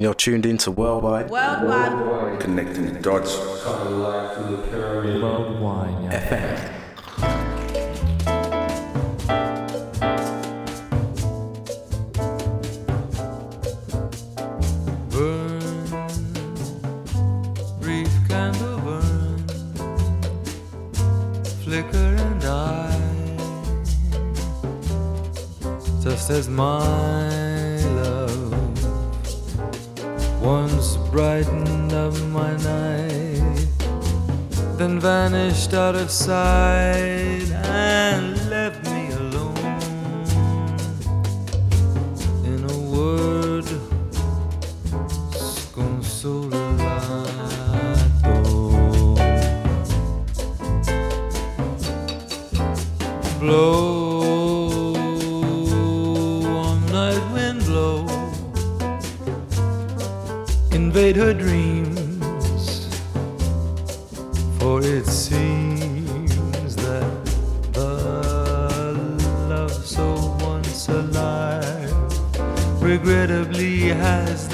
You're tuned into Worldwide. Worldwide. Worldwide. Connecting the dots. Worldwide FM. Burn, brief candle burn, flicker and die, just as my once brightened up my night, then vanished out of sight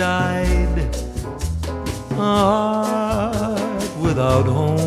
died. A heart without home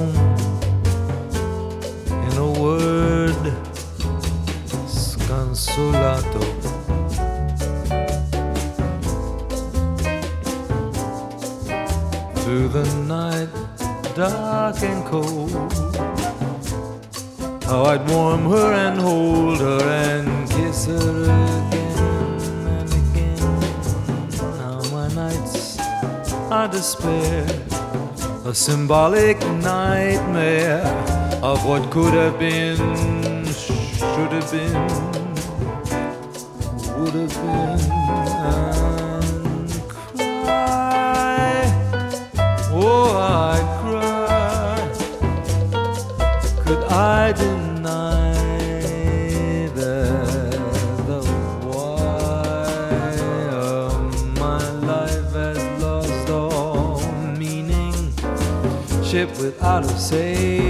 symbolic nightmare of what could have been, should have been, Ship without a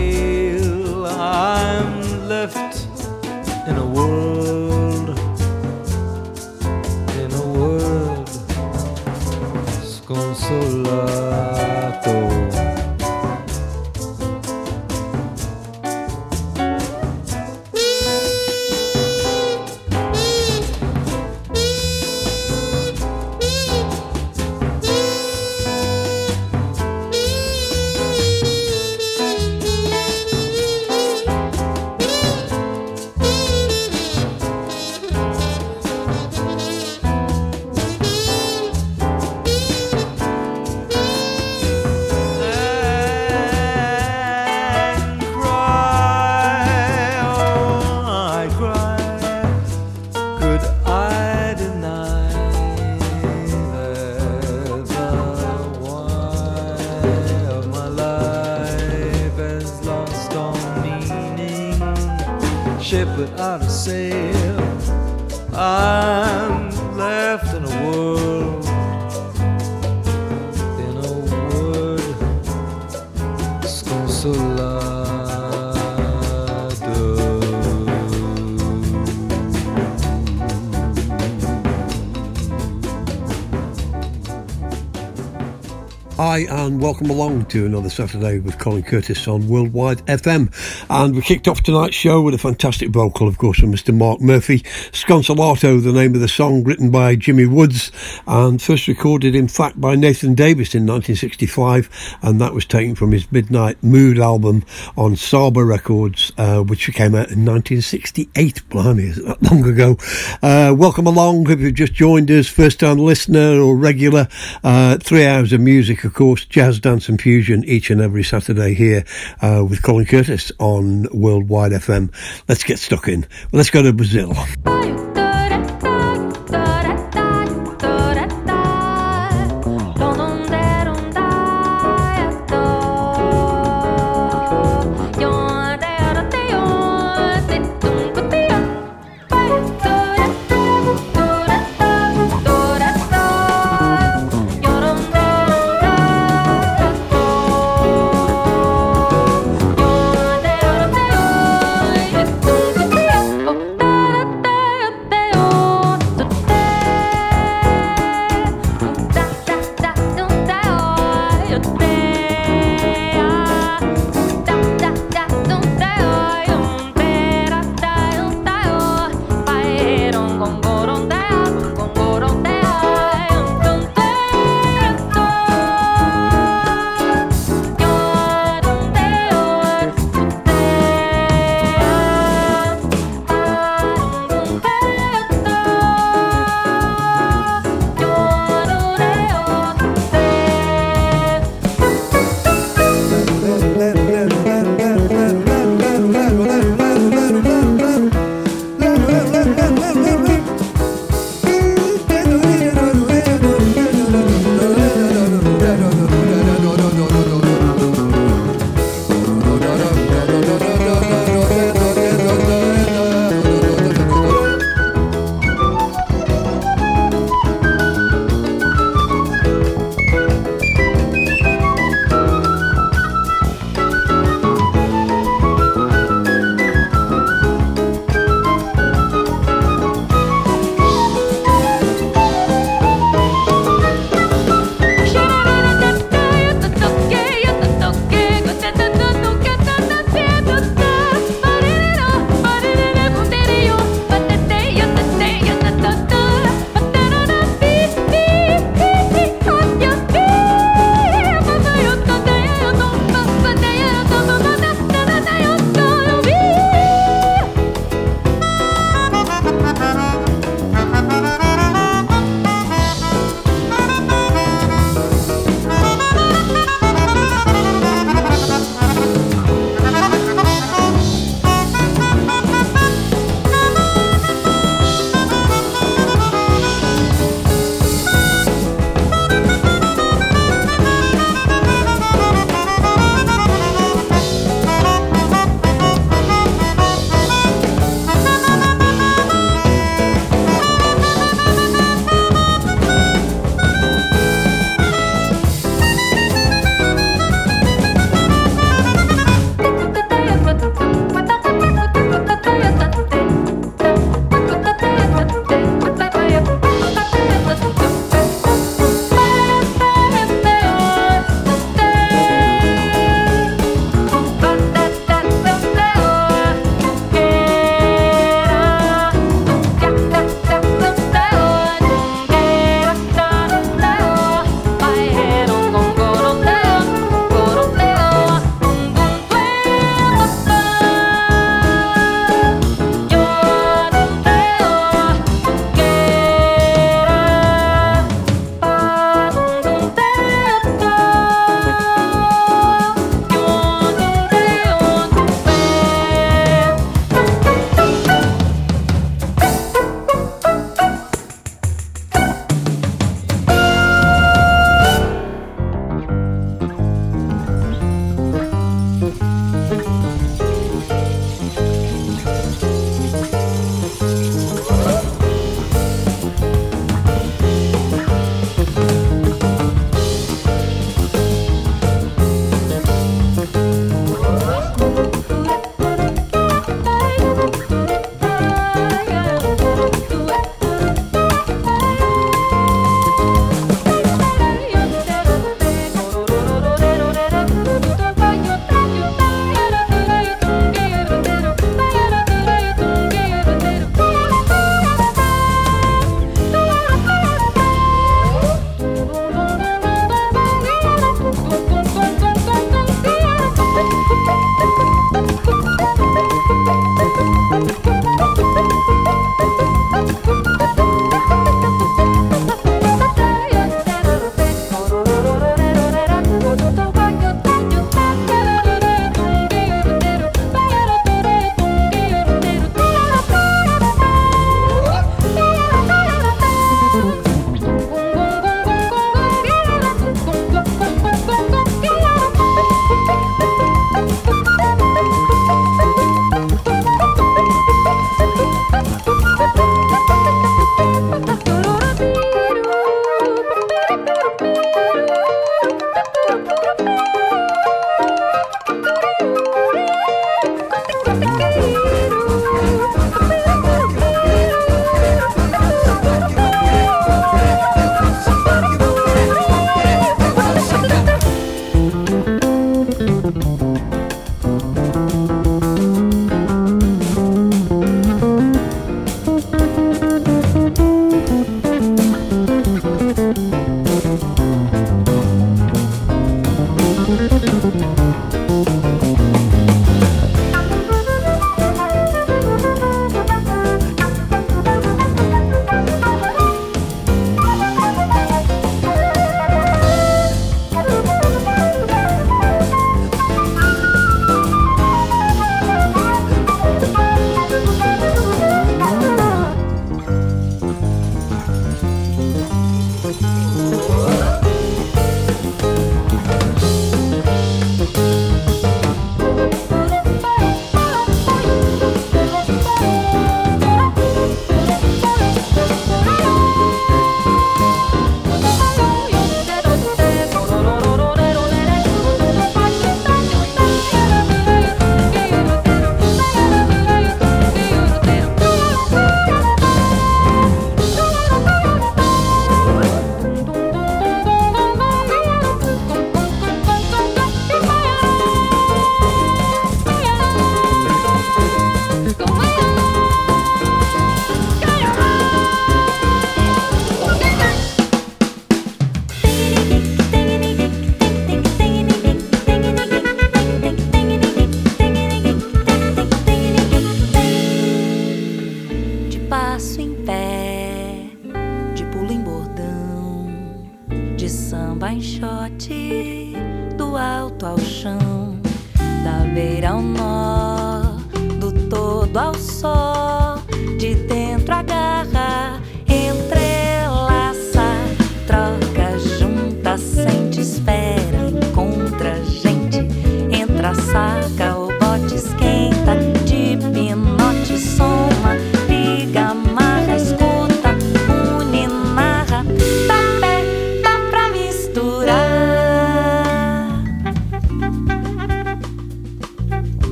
Hi, and welcome along to another Saturday with Colin Curtis on Worldwide FM. And we kicked off tonight's show with a fantastic vocal, of course, from Mr. Mark Murphy. Sconsolato, the name of the song, written by Jimmy Woods, and first recorded, in fact, by Nathan Davis in 1965. And that was taken from his Midnight Mood album on Saba Records, uh, which came out in 1968. Blimey, is that long ago? Uh, welcome along if you've just joined us, first time listener or regular. Uh, three hours of music, of course, jazz, dance, and fusion each and every Saturday here uh, with Colin Curtis on Worldwide FM. Let's get stuck in. Let's go to Brazil.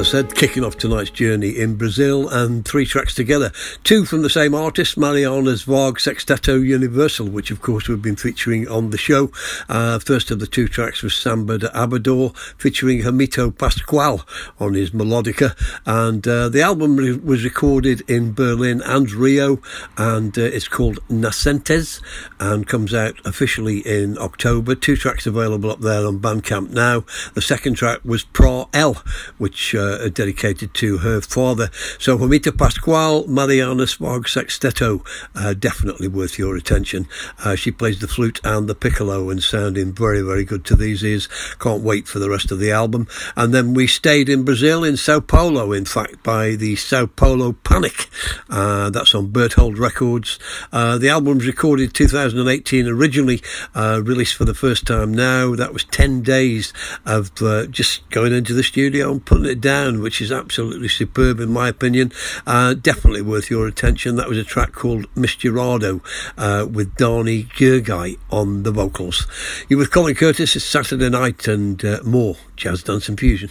I said, kicking off tonight's journey in Brazil and three tracks together. Two from the same artist, Mariana Zwarg Sexteto Universal, which of course we've been featuring on the show. Uh, first of the two tracks was Samba de Abador, featuring Hermeto Pascoal on his melodica. And uh, the album re- was recorded in Berlin and Rio, and uh, it's called Nascentes and comes out officially in October. Two tracks available up there on Bandcamp now. The second track was Pra L, which uh, dedicated to her father. So Juanita Pascual, Mariana Zwarg Sexteto, uh, definitely worth your attention. Uh, she plays the flute and the piccolo and sounding very, very good to these ears. Can't wait for the rest of the album. And then we stayed in Brazil, in Sao Paulo, in fact, by the Sao Paulo Panic. Uh, that's on Berthold Records. Uh, the album's recorded 2018, originally uh, released for the first time now. That was 10 days of uh, just going into the studio and putting it down, which is absolutely superb in my opinion. Uh, definitely worth your attention. That was a track called Misturado uh, with Darnie Gergai on the vocals. You're with Colin Curtis, it's Saturday night and uh, more Jazz Dance and Fusion.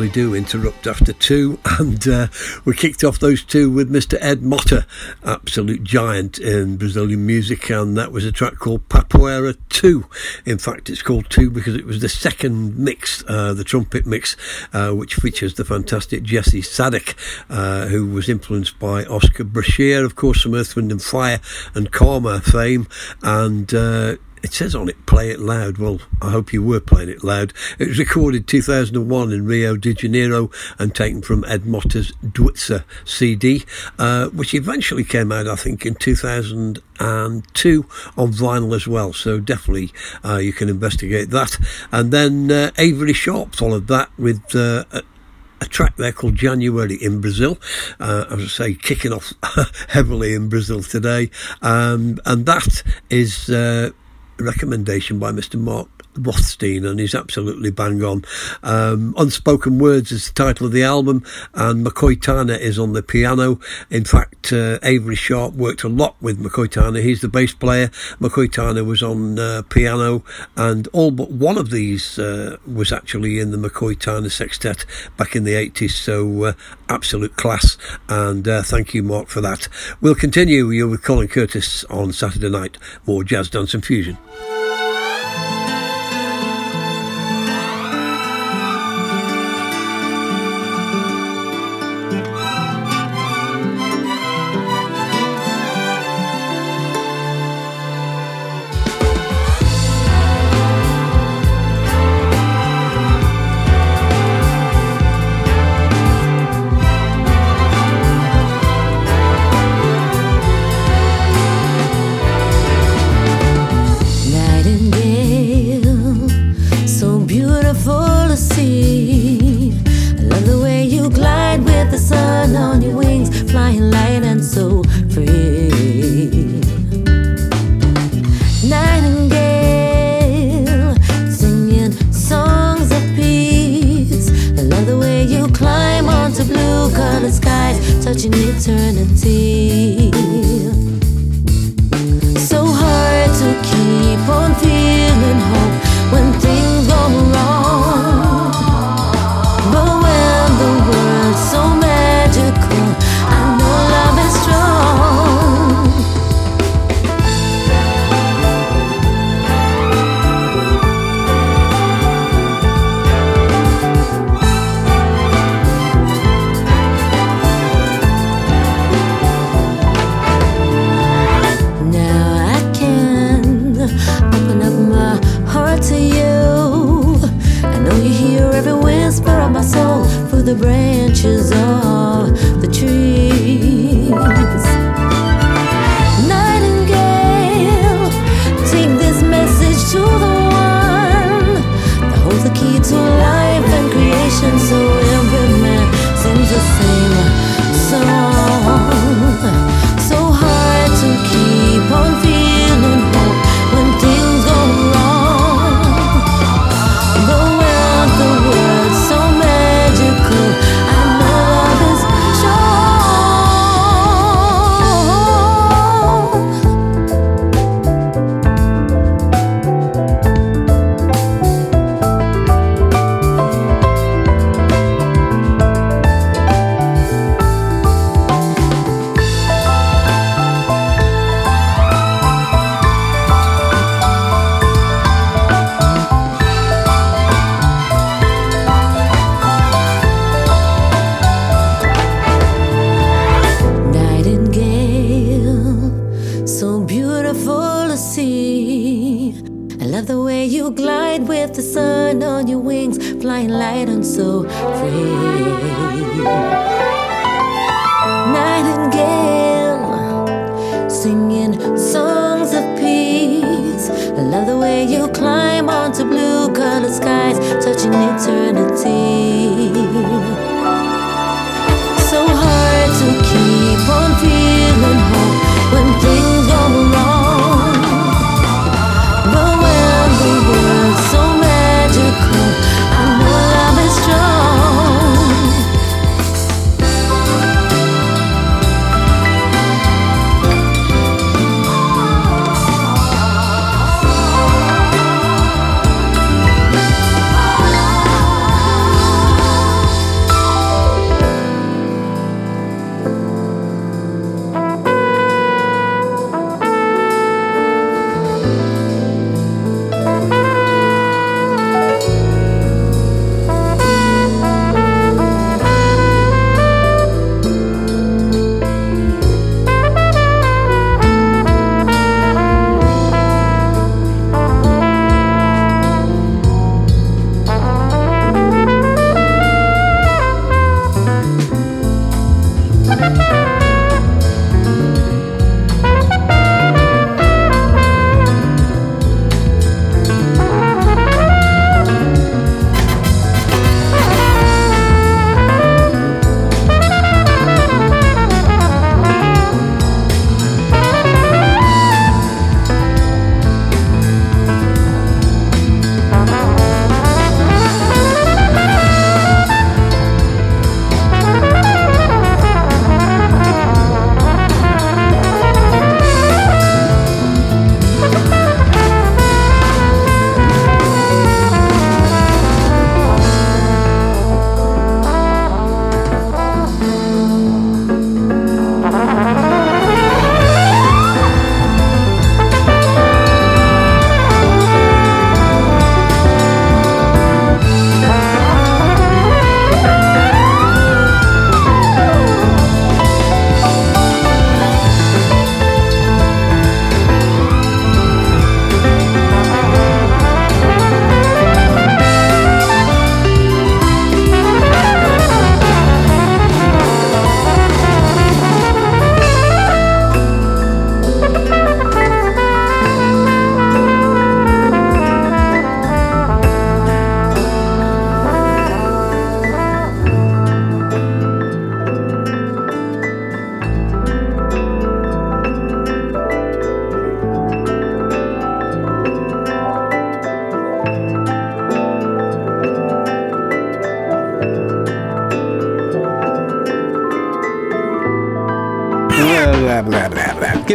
Usually do interrupt after two. And uh, we kicked off those two with Mr. Ed Motta, absolute giant in Brazilian music. And that was a track called Papoeira 2. In fact, it's called 2 because it was the second mix, uh, the trumpet mix, uh, which features the fantastic Jesse Sadoc, uh, who was influenced by Oscar Brashear, of course, from Earth, Wind and Fire and Karma fame. And uh, it says on it, play it loud. Well, I hope you were playing it loud. It was recorded 2001 in Rio de Janeiro and taken from Ed Motta's Dwitza CD, uh, which eventually came out, I think, in 2002 on vinyl as well. So definitely uh, you can investigate that. And then uh, Avery Sharp followed that with uh, a track there called January in Brazil. Uh, as I say, kicking off heavily in Brazil today. Um, and that is uh, recommendation by Mr. Mark Rothstein, and he's absolutely bang on. Um, Unspoken Words is the title of the album, and McCoy Tyner is on the piano. In fact, uh, Avery Sharp worked a lot with McCoy Tyner. He's the bass player. McCoy Tyner was on uh, piano, and all but one of these uh, was actually in the McCoy Tyner Sextet back in the 80s. So, uh, absolute class, and uh, thank you, Mark, for that. We'll continue. You're with Colin Curtis on Saturday night. More jazz, dance, and fusion.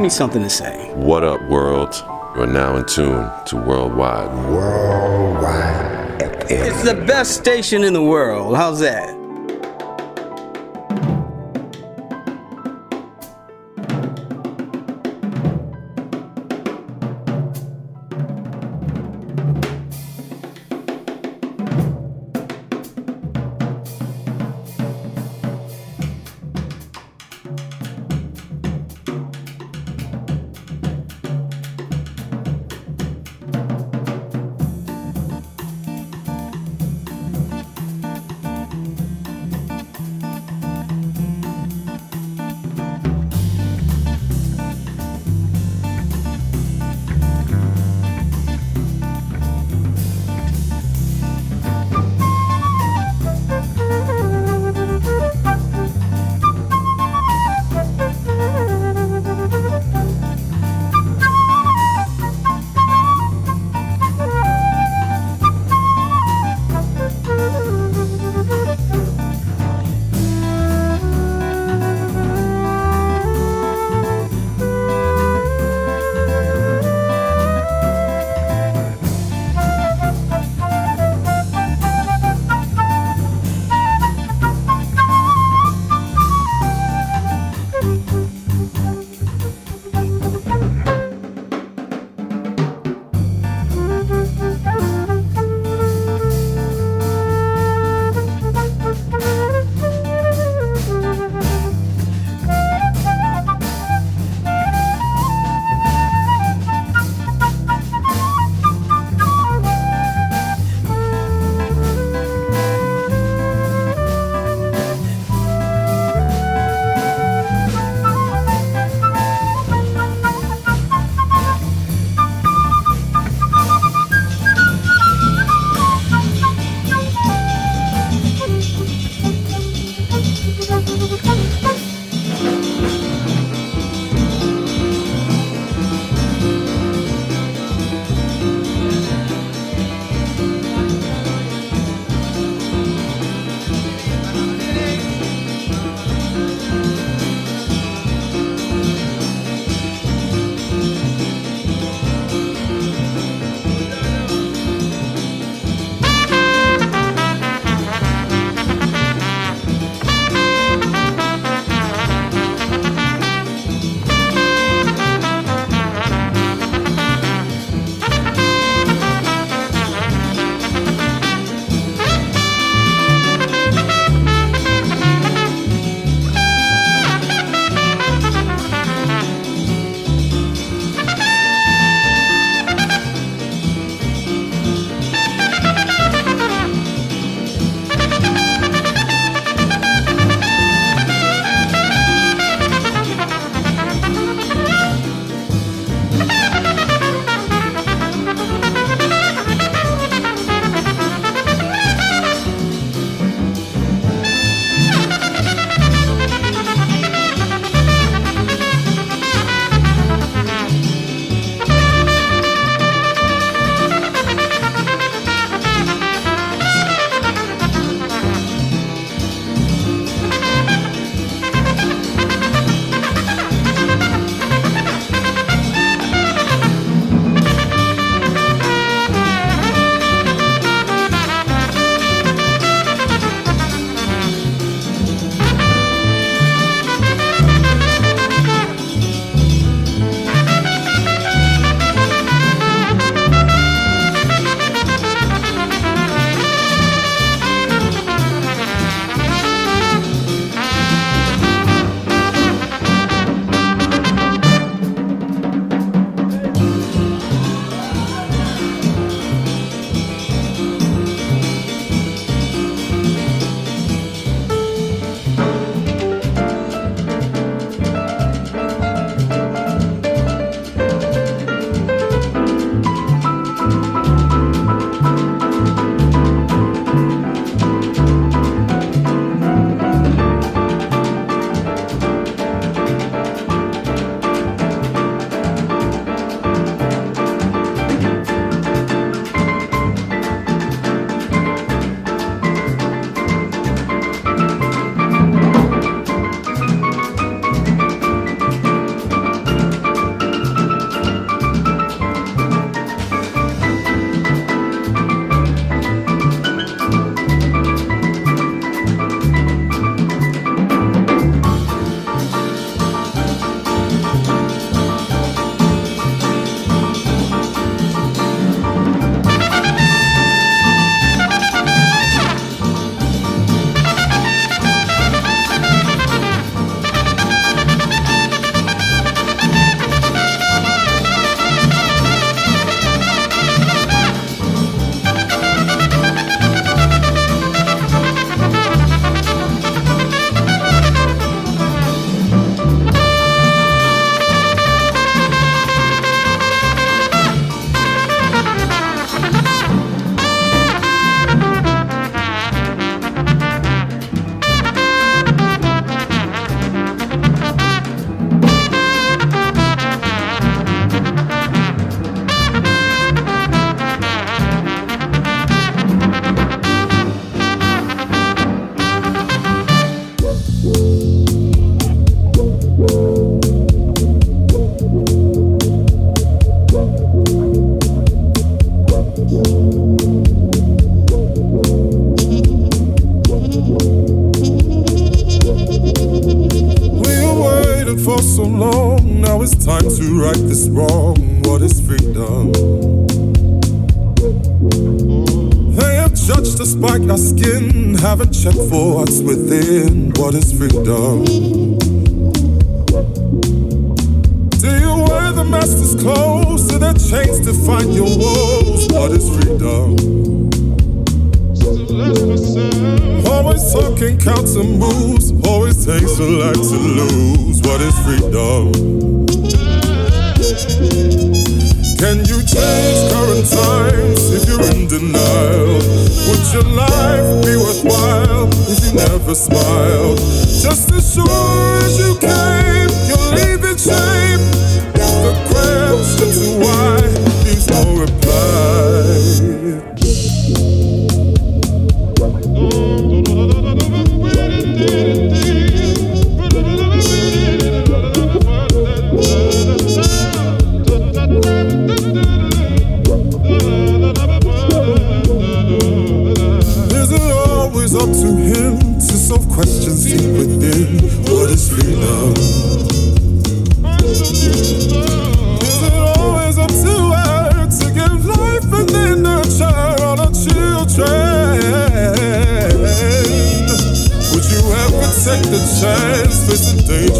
Me something to say. What up, world? You are now in tune to Worldwide. Worldwide FM. It's the best station in the world. How's that? Right this wrong. What is freedom? They have judged us by our skin, haven't checked for what's within. What is freedom? Do you wear the master's clothes? Do they chains to find your woes? What is freedom? Always talking counter moves, always takes a lot to lose. What is freedom? Can you change current times if you're in denial? Would your life be worthwhile if you never smiled? Just as sure as you came, you'll leave in shame. If the question to why leaves no reply.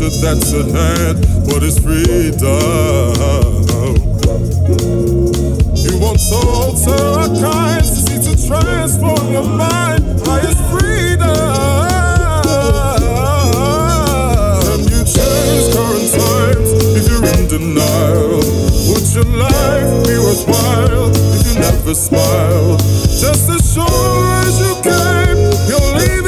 The that's at hand? What is freedom? You want to alter our kinds, to see to transform your mind. Highest freedom. Can you change current times if you're in denial? Would your life be worthwhile if you never smiled? Just as sure as you came, you'll leave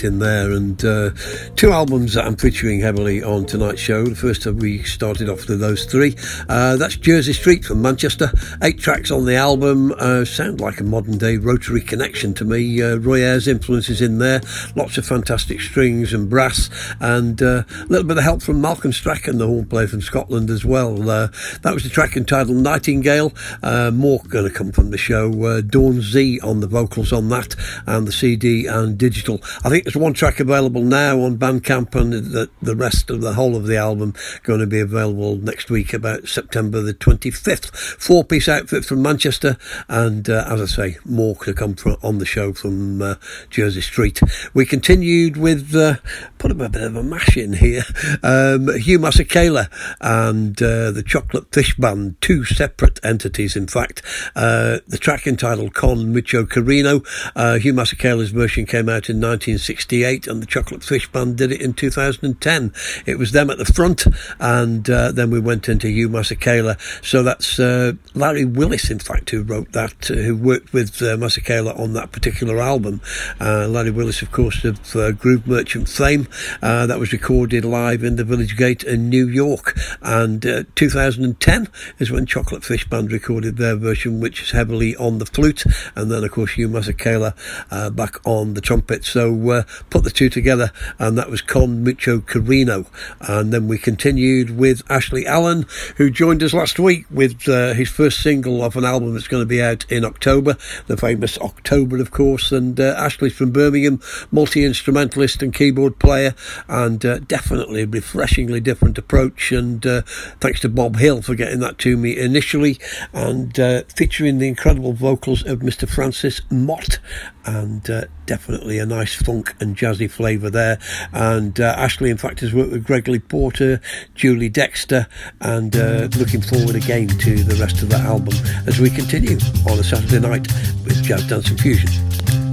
in there. And uh, two albums that I'm featuring heavily on tonight's show. The first time we started off with those three. Uh, that's Jersey Street from Manchester. Eight tracks on the album. Uh, sound like a modern day rotary connection to me. Uh, Roy Ayers' influences in there. Lots of fantastic strings and brass. And uh, a little bit of help from Malcolm Strachan, the horn player from Scotland as well. Uh, that was the track entitled Nightingale. more going to come from the show. Dawn Z on the vocals on that and the CD and digital. I think there's one track available now on Bandcamp, and the, the rest of the whole of the album going to be available next week, about September the 25th. Four piece outfit from Manchester, and uh, as I say, more to come from, on the show from uh, Jersey Street. We continued with, uh, put a bit of a mash in here, um, Hugh Masekela and uh, the Chocolate Fish Band, two separate entities, in fact. Uh, the track entitled Con Mucho Carino, uh, Hugh Masekela's version came out in 1968, and the Chocolate Fish Band did it in 2010. It was them at the front, and then we went into Hugh Masekela. So that's uh, Larry Willis, in fact, who wrote that, uh, who worked with uh, on that particular album. Uh, Larry Willis, of course, of uh, Groove Merchant fame. That was recorded live in the Village Gate in New York. And 2010 is when Chocolate Fish Band recorded their version, which is heavily on the flute. And then, of course, Hugh Masekela back on the trumpet. So put the two together, and that was Con Mucho Carino. And then we continued with Ashley Allen, who joined us last week with uh, his first single of an album that's going to be out in October, the famous October, of course. And uh, Ashley's from Birmingham, multi instrumentalist and keyboard player, and uh, definitely a refreshingly different approach. And uh, thanks to Bob Hill for getting that to me initially, and uh, featuring the incredible vocals of Mr. Francis Mott and uh, definitely a nice funk and jazzy flavour there. And uh, Ashley, in fact, has worked with Gregory Porter, Julie Dexter, and uh, looking forward again to the rest of the album as we continue on a Saturday night with Jazz Dance and Fusion.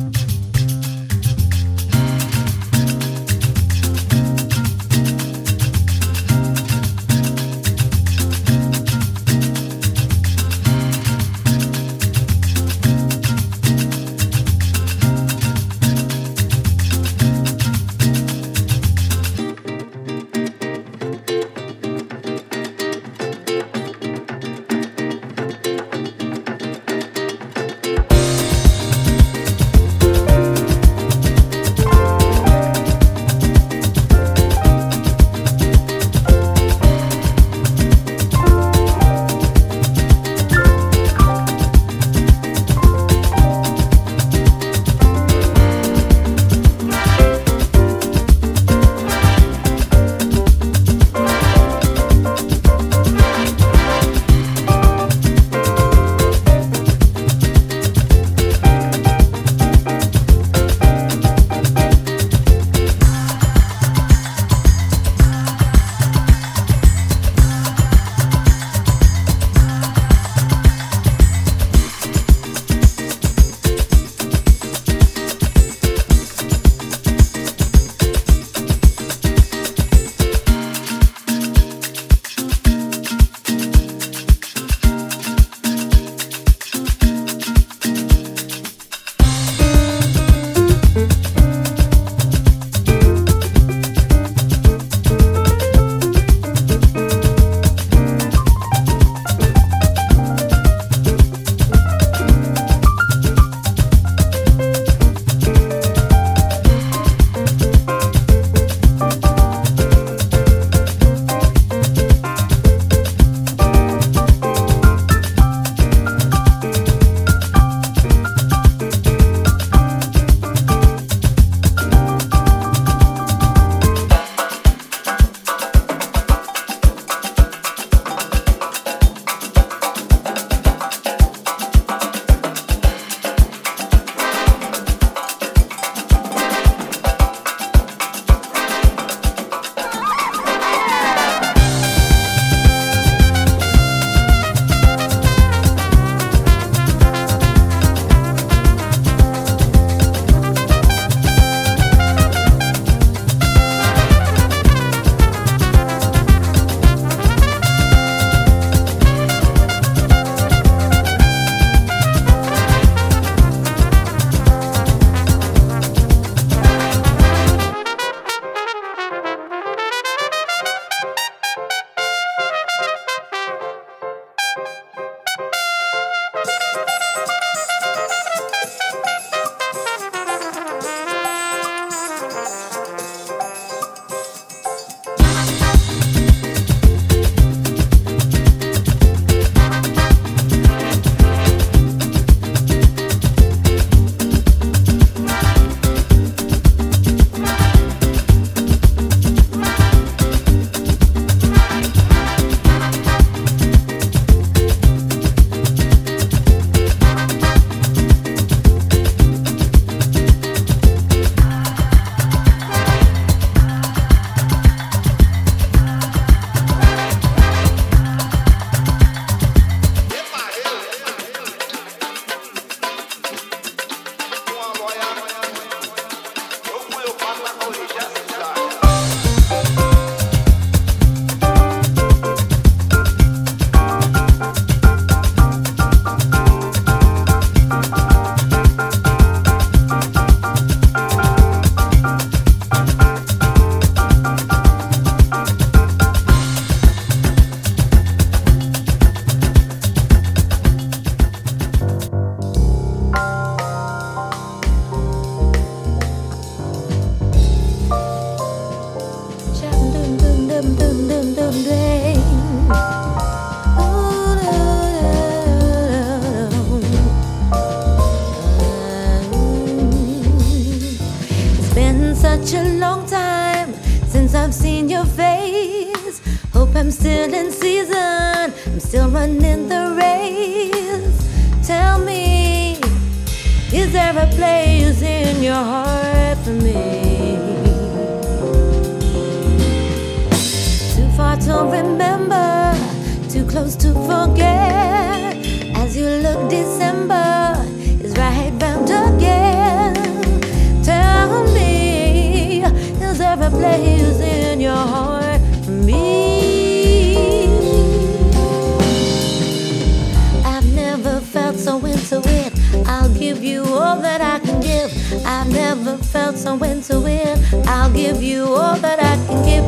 all that I can give. I've never felt so into it. I'll give you all that I can give.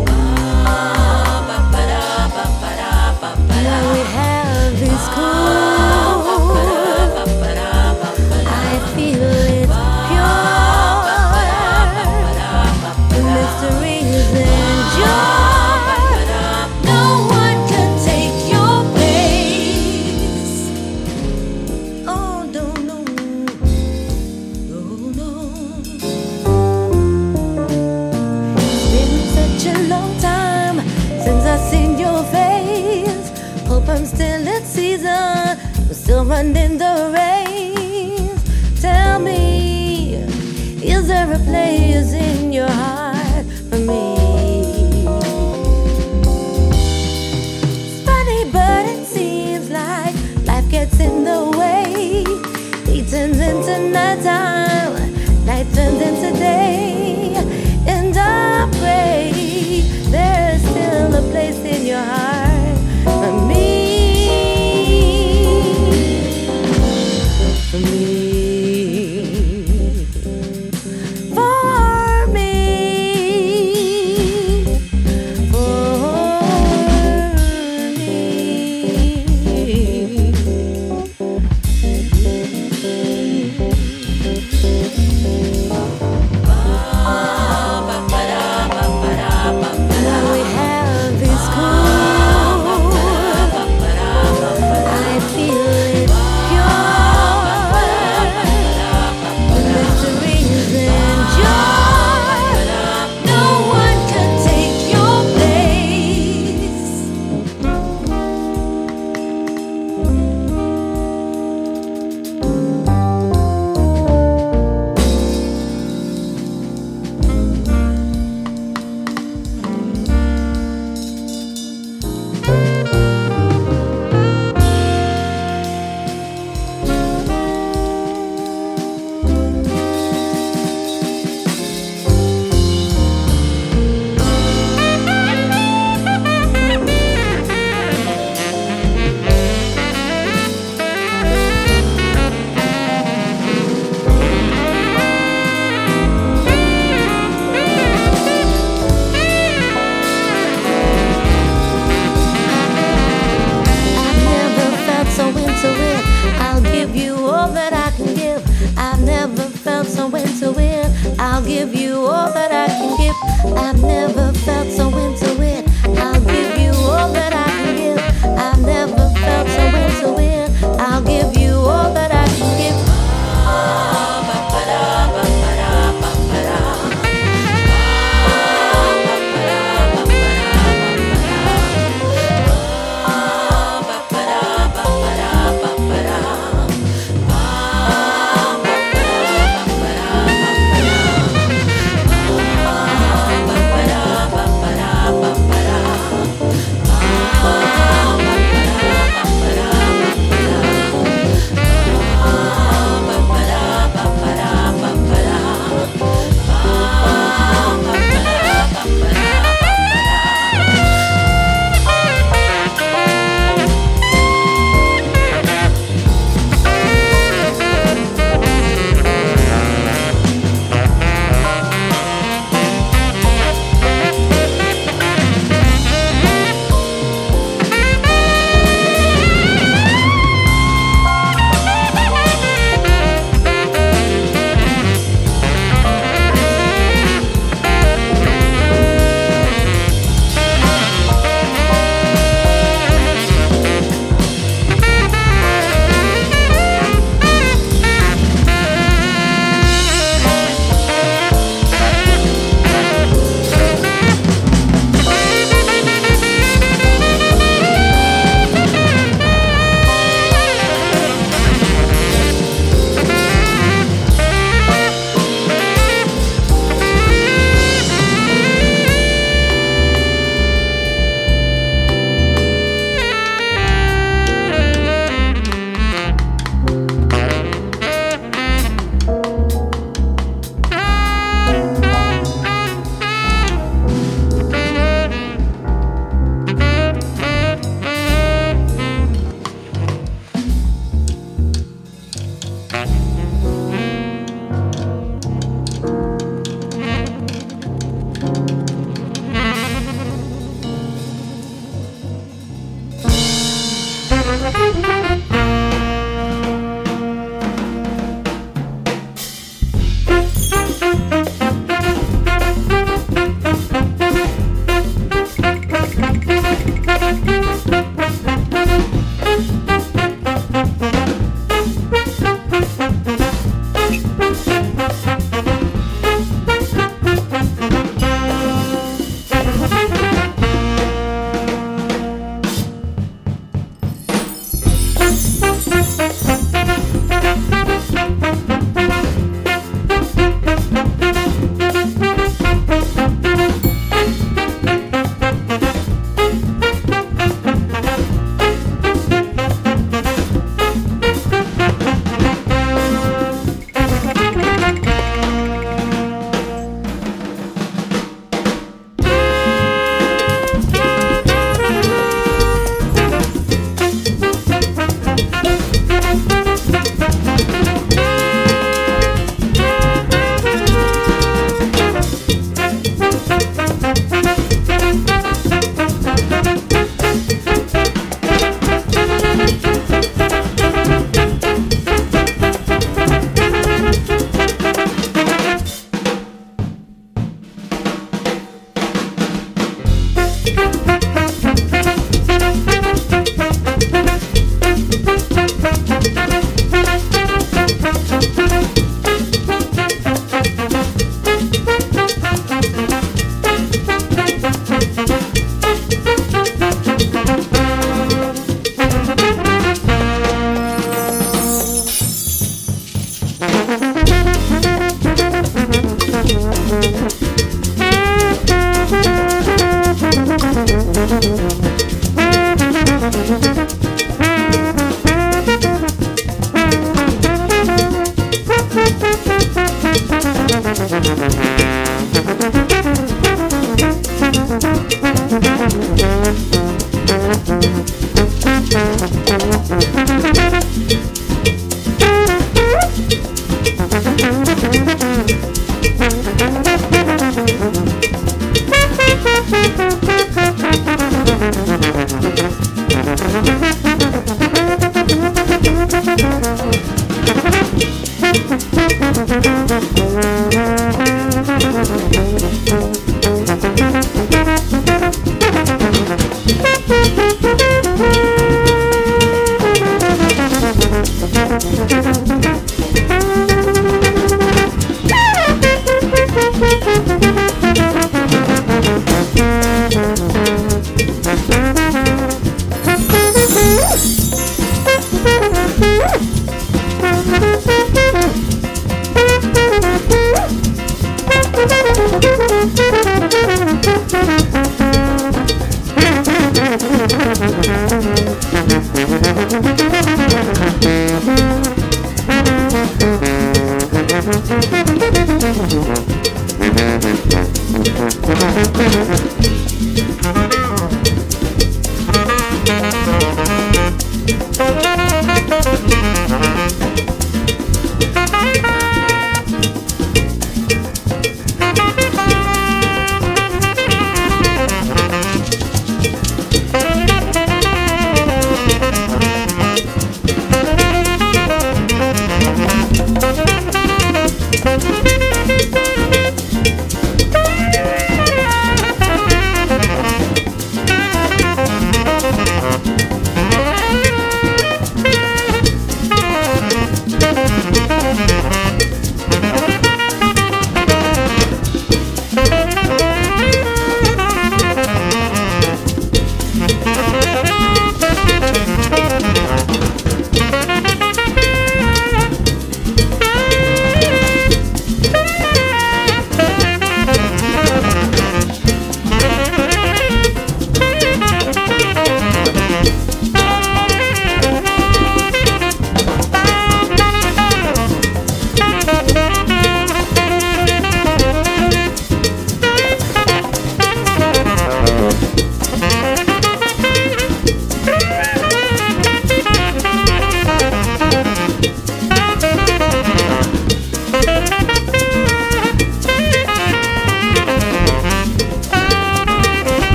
Now we have is cool. I feel it pure. The mystery is in enjoyed. diamond in the rain. Tell me, is there a place?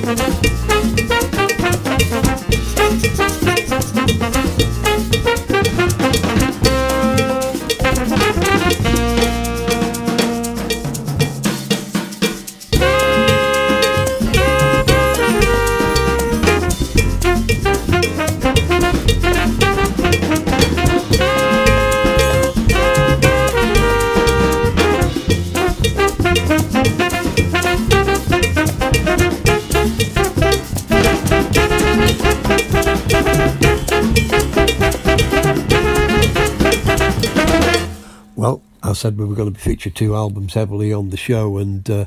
Thank you. Said we were going to feature two albums heavily on the show, and uh,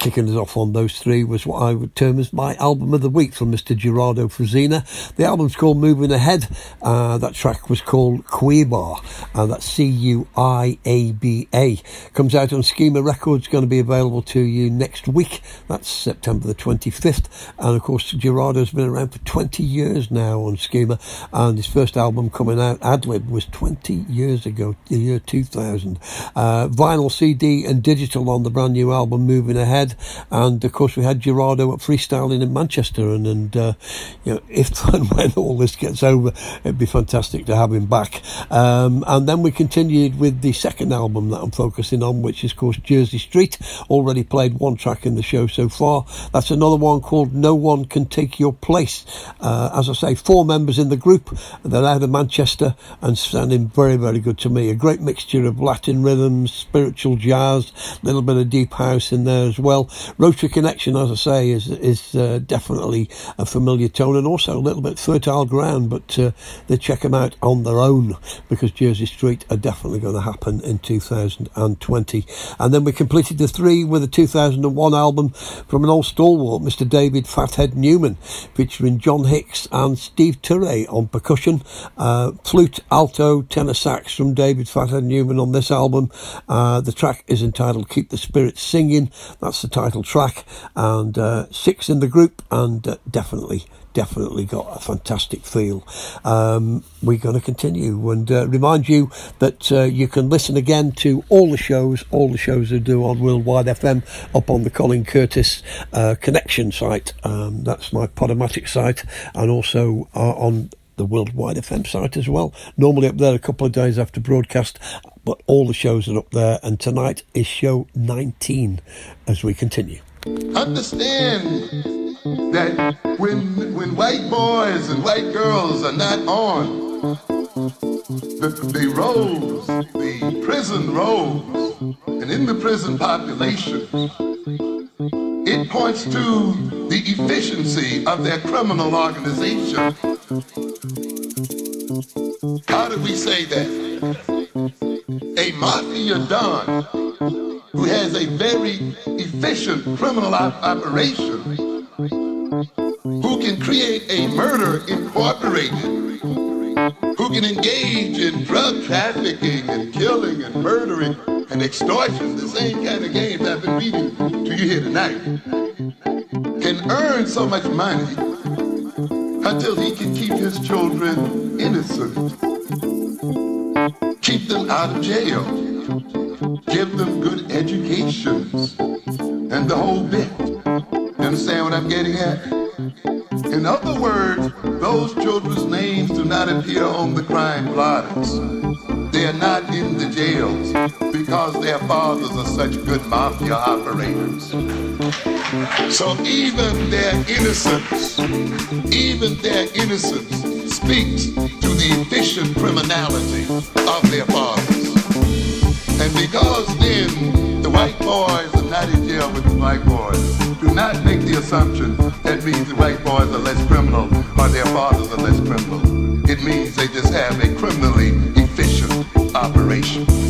kicking us off on those three was what I would term as my album of the week from Mr. Gerardo Frisina. The album's called Moving Ahead. Uh, that track was called Cuiaba, and that's C U I A B A. Comes out on Schema Records, going to be available to you next week. That's September the 25th. And of course, Gerardo's been around for 20 years now on Schema, and his first album coming out, Adlib, was 20 years ago, the year 2000. Uh, vinyl, CD, and digital on the brand new album Moving Ahead. And of course, we had Gerardo at Freestyling in Manchester. And, and uh, you know, if and when all this gets over, it'd be fantastic to have him back. Um, and then we continued with the second album that I'm focusing on, which is, of course, Jersey Street. Already played one track in the show so far. That's another one called No One Can Take Your Place. Uh, as I say, four members in the group. They're out of Manchester and sounding very, very good to me. A great mixture of Latin rhythms, spiritual jazz, a little bit of deep house in there as well. Rotary Connection, as I say, is is uh, definitely a familiar tone and also a little bit fertile ground, but uh, they check them out on their own because Jersey Street are definitely going to happen in 2020. And then we completed the three with a 2001 album from an old stalwart, Mr. David Fathead Newman, featuring John Hicks and Steve Turre on percussion, uh, flute, alto, tenor sax from David Fathead Newman on this album. Uh, the track is entitled Keep the Spirit Singing. That's the title track. And uh, six in the group, and uh, definitely definitely got a fantastic feel. Um, we're going to continue and uh, remind you that uh, you can listen again to all the shows, all the shows they do on Worldwide FM up on the Colin Curtis uh, Connection site. Um, that's my Podomatic site, and also uh, on the Worldwide FM site as well. Normally up there a couple of days after broadcast, but all the shows are up there. And tonight is show 19 as we continue. Understand that when when white boys and white girls are not on, the, the roles, the prison roles, and in the prison population, it points to the efficiency of their criminal organization. How do we say that? A mafia don who has a very efficient criminal op- operation, who can create a murder incorporated, who can engage in drug trafficking and killing and murdering and extortion, the same kind of games I've been reading to you here tonight, can earn so much money until he can keep his children innocent, keep them out of jail, give them good educations, and the whole bit. You understand what I'm getting at? In other words, those children's names do not appear on the crime blotters. They are not in the jails because their fathers are such good mafia operators. So even their innocence, even their innocence speaks to the efficient criminality of their fathers. And because then the white boys not in jail with the white boys, do not make the assumption that means the white boys are less criminal or their fathers are less criminal. It means they just have a criminally efficient operation.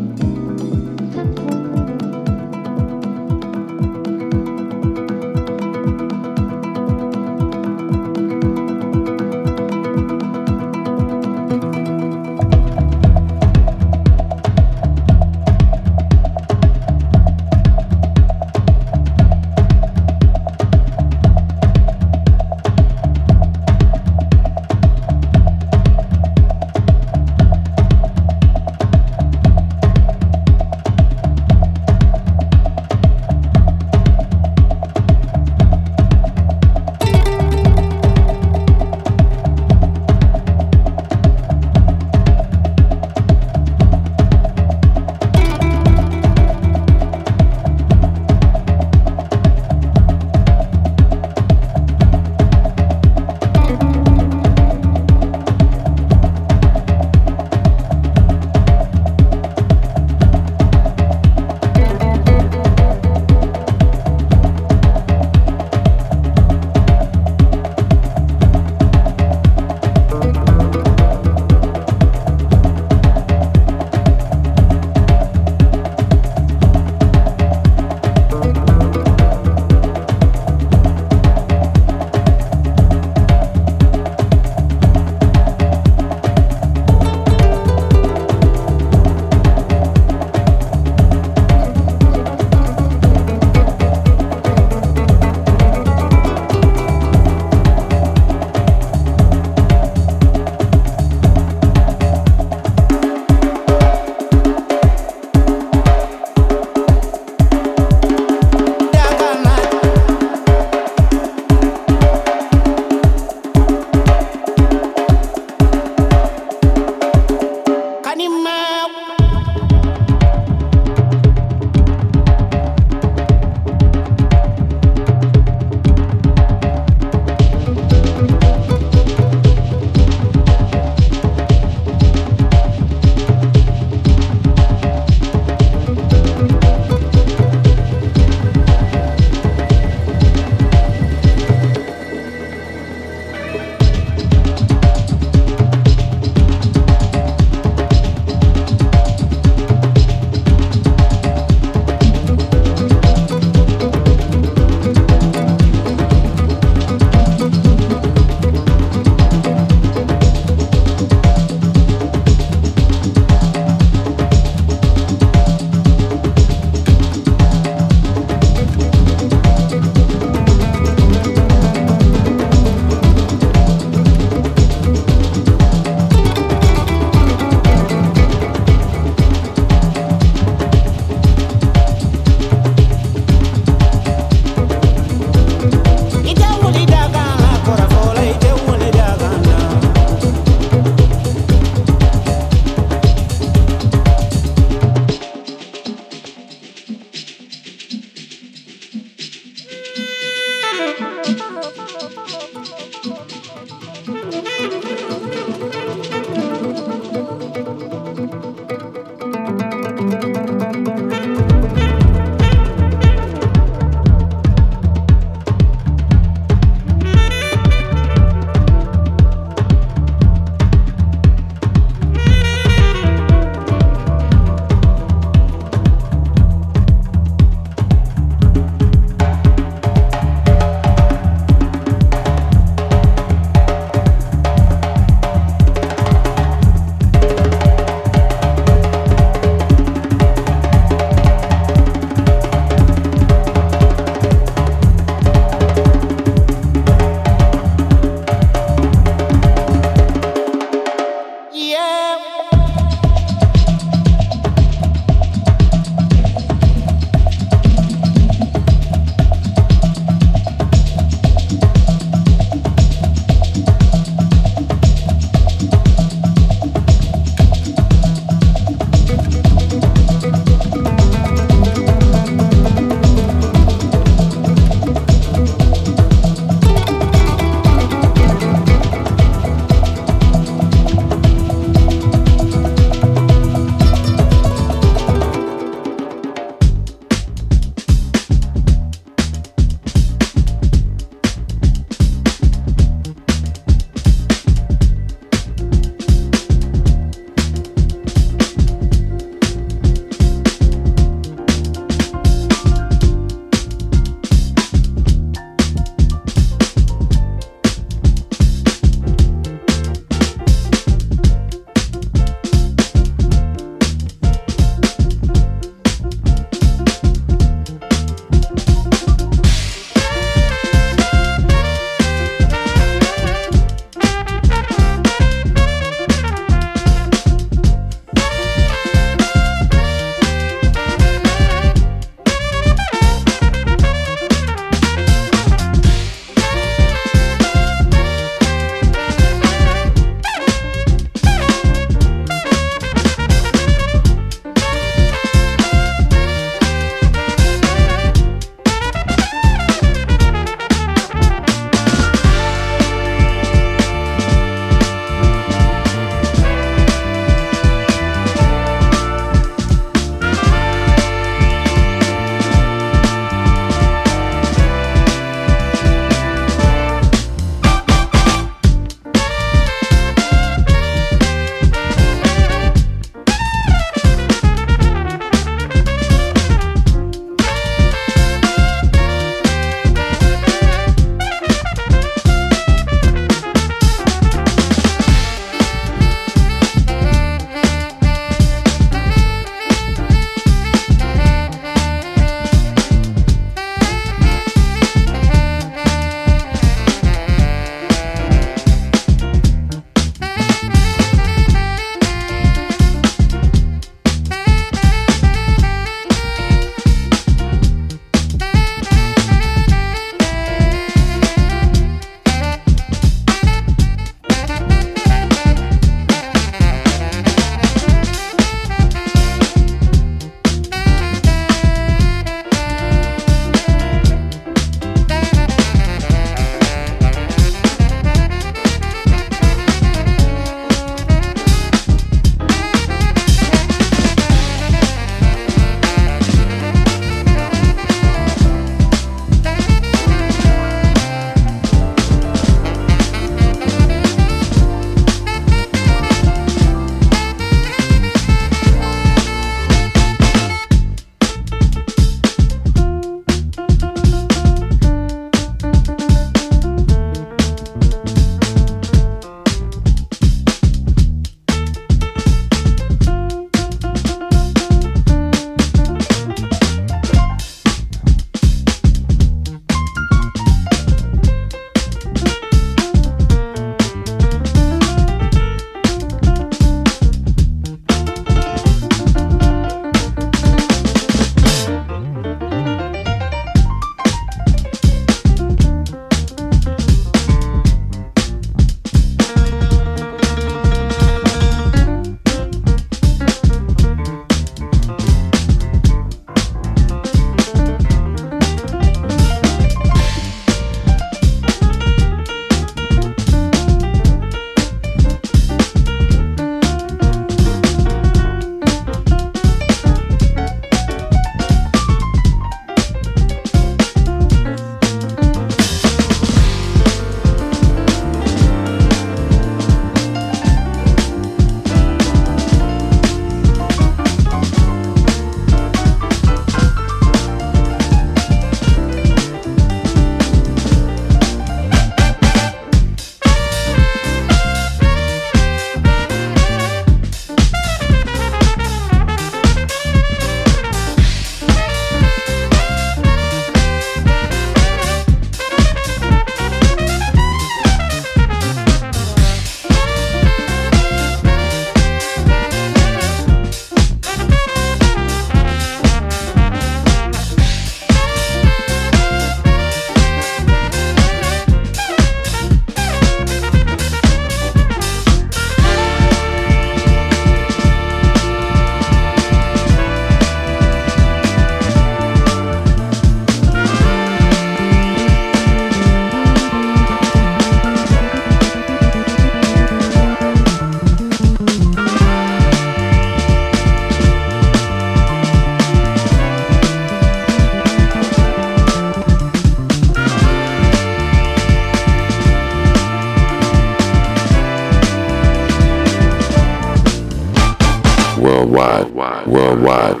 Worldwide,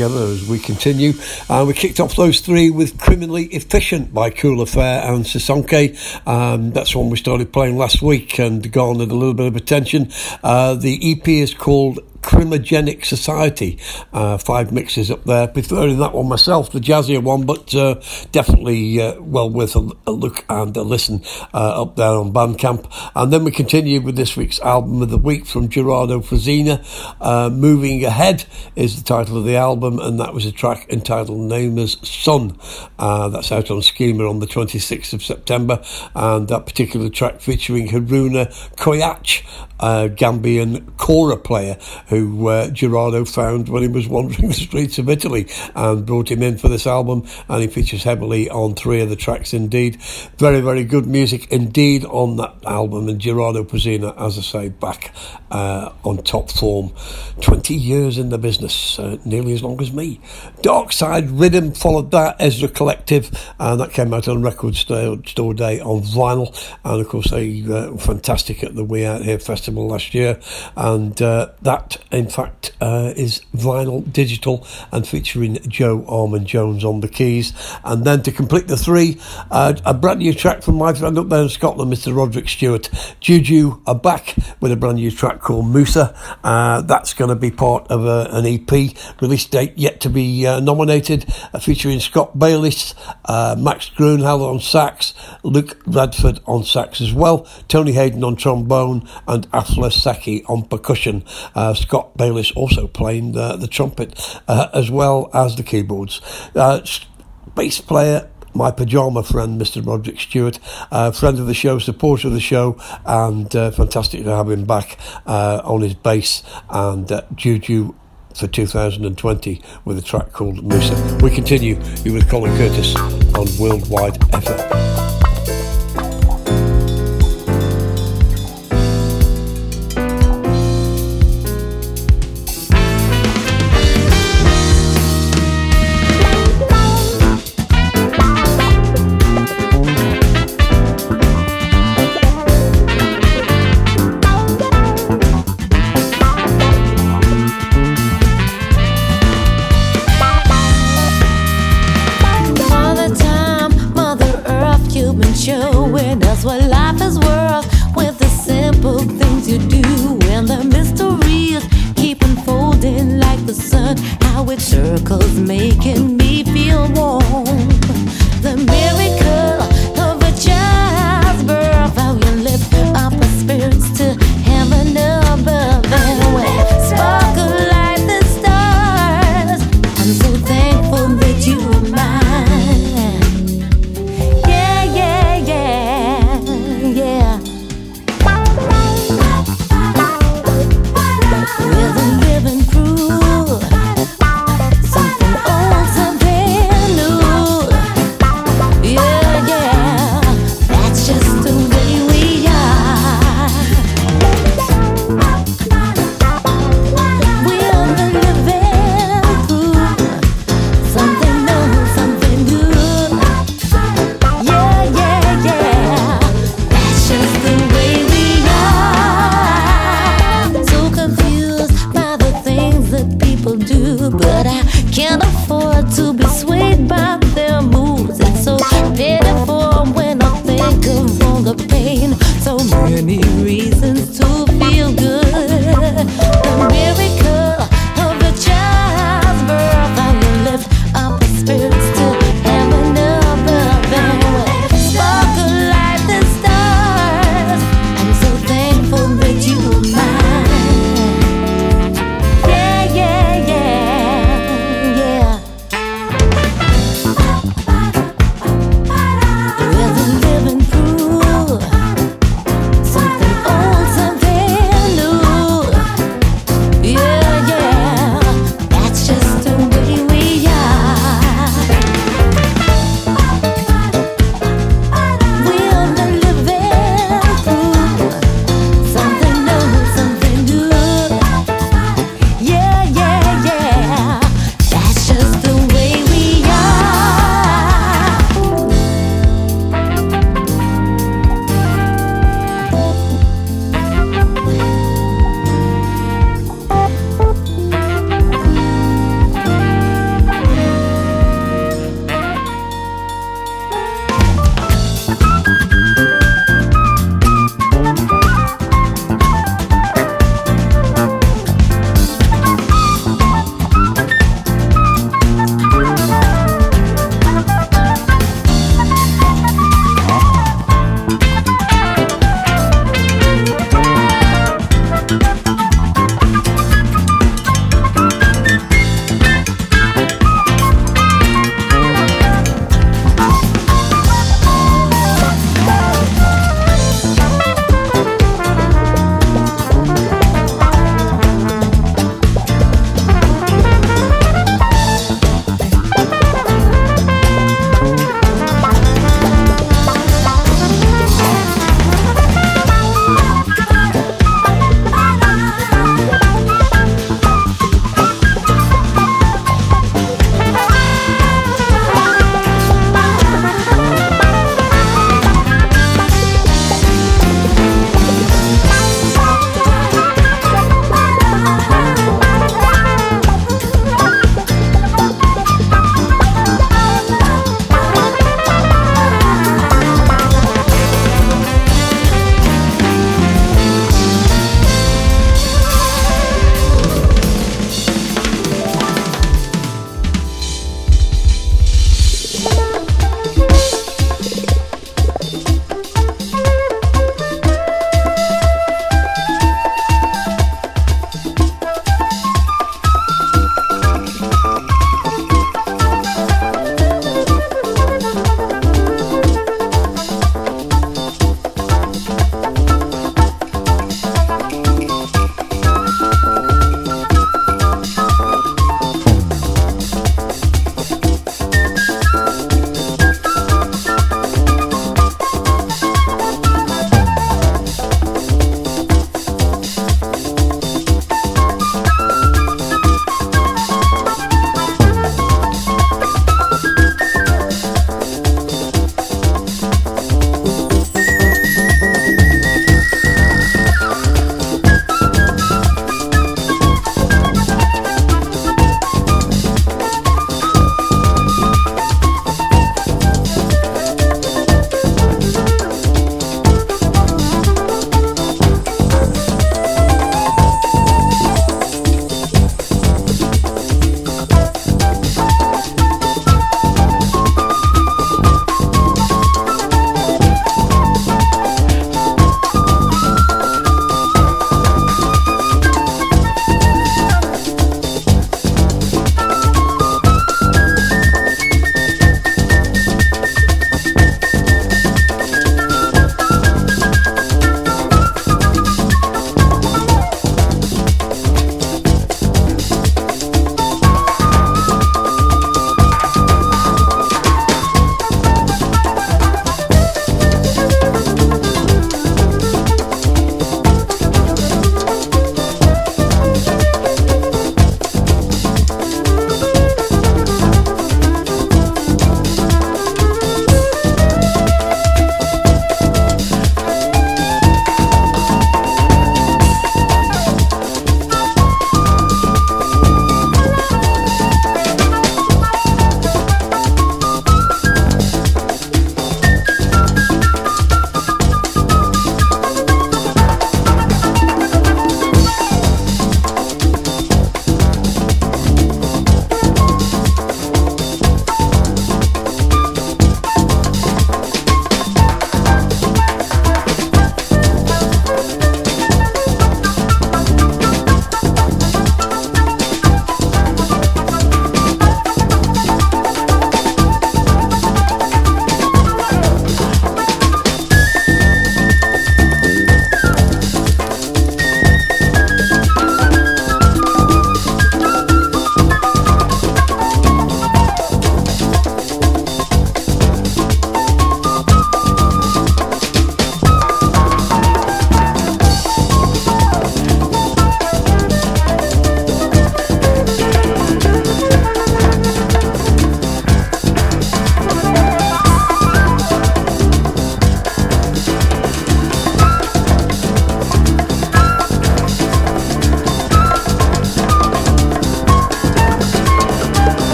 together as we continue. And we kicked off those three with Criminally Efficient by Cool Affair and Sisonke. Um, that's one we started playing last week and garnered a little bit of attention. Uh, the EP is called Crimogenic Society. Uh, five mixes up there. Preferring that one myself, the jazzier one, but uh, definitely uh, well worth a, a, look and a listen uh, up there on Bandcamp. And then we continue with this week's album of the week from Gerardo Frisina. Uh, Moving Ahead is the title of the album, and that was a track entitled Nameless Son. Uh, that's out on Schema on the 26th of September, and that particular track featuring Haruna Koyach, a Gambian kora player who uh, Gerardo found when he was wandering the streets of Italy and brought him in for this album. And he features heavily on three of the tracks indeed. Very, very good music indeed on that album. And Gerardo Frisina, as I say, back uh, on top form. 20 years in the business, uh, nearly as long as me. Dark Side Riddim followed that, Ezra Collective, and that came out on Record Store Day on vinyl. And of course, they uh, were fantastic at the We Out Here Festival last year. And uh, that, in fact, uh, is vinyl digital and featuring Joe Armon-Jones on the keys. And then to complete the three, uh, a brand new track from my friend up there in Scotland, Mr. Roderick Stewart. Juju are back with a brand new track called Musa. Uh, that's going to be part of a, an EP. Release date yet to be uh, nominated, uh, featuring Scott Bayliss, uh, Max Grunhard on sax, Luke Radford on sax as well, Tony Hayden on trombone, and Alfa Sackey on percussion. Uh, Scott Bayliss also playing the, the trumpet as well as the keyboards. bass player my pajama friend, Mr. Roderick Stewart, uh, friend of the show, supporter of the show, and uh, fantastic to have him back uh, on his bass and uh, Juju for 2020 with a track called Musa. We continue with Colin Curtis on Worldwide FM.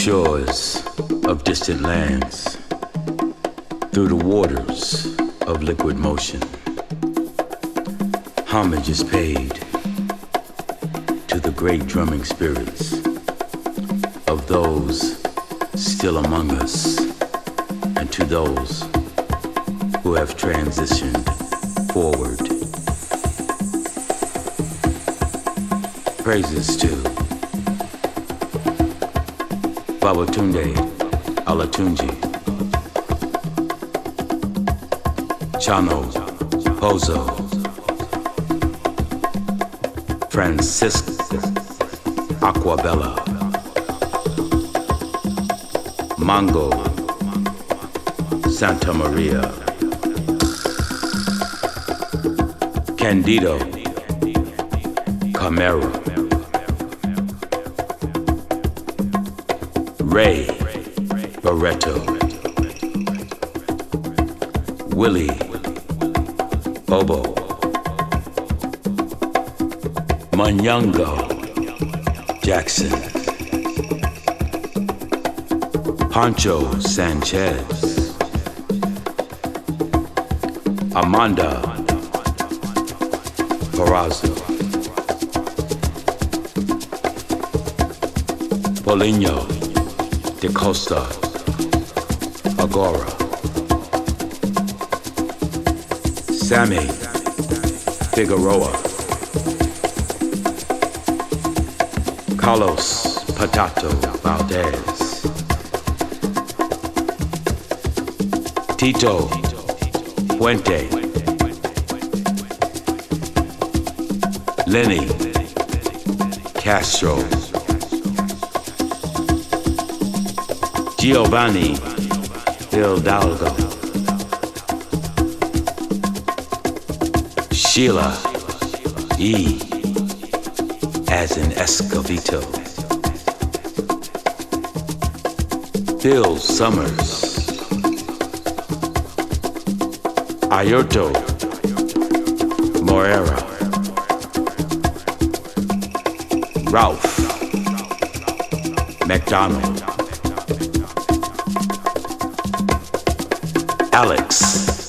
Shores of distant lands, through the waters of liquid motion, homage is paid to the great drumming spirits of those still among us and to those who have transitioned forward. Praises to Babatunde Olatunji, Chano Pozo, Francisco Aguabella, Mongo Santa Maria, Candido Camero, Ray Barretto, Willie Bobo, Manyongo Jackson, Poncho Sanchez, Armando Peraza, Paulinho da Costa Agora, Sammy Figueroa, Carlos Patato Valdez, Tito Puente, Lenny Castro, Giovanni Hidalgo, Sheila E. as in Escovedo, Bill Summers, Airto Moreira, Ralph MacDonald, Alex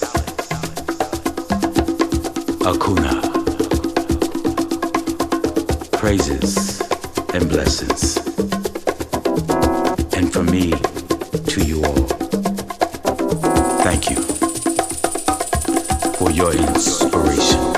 Acuna. Praises and blessings. And from me to you all, thank you for your inspiration.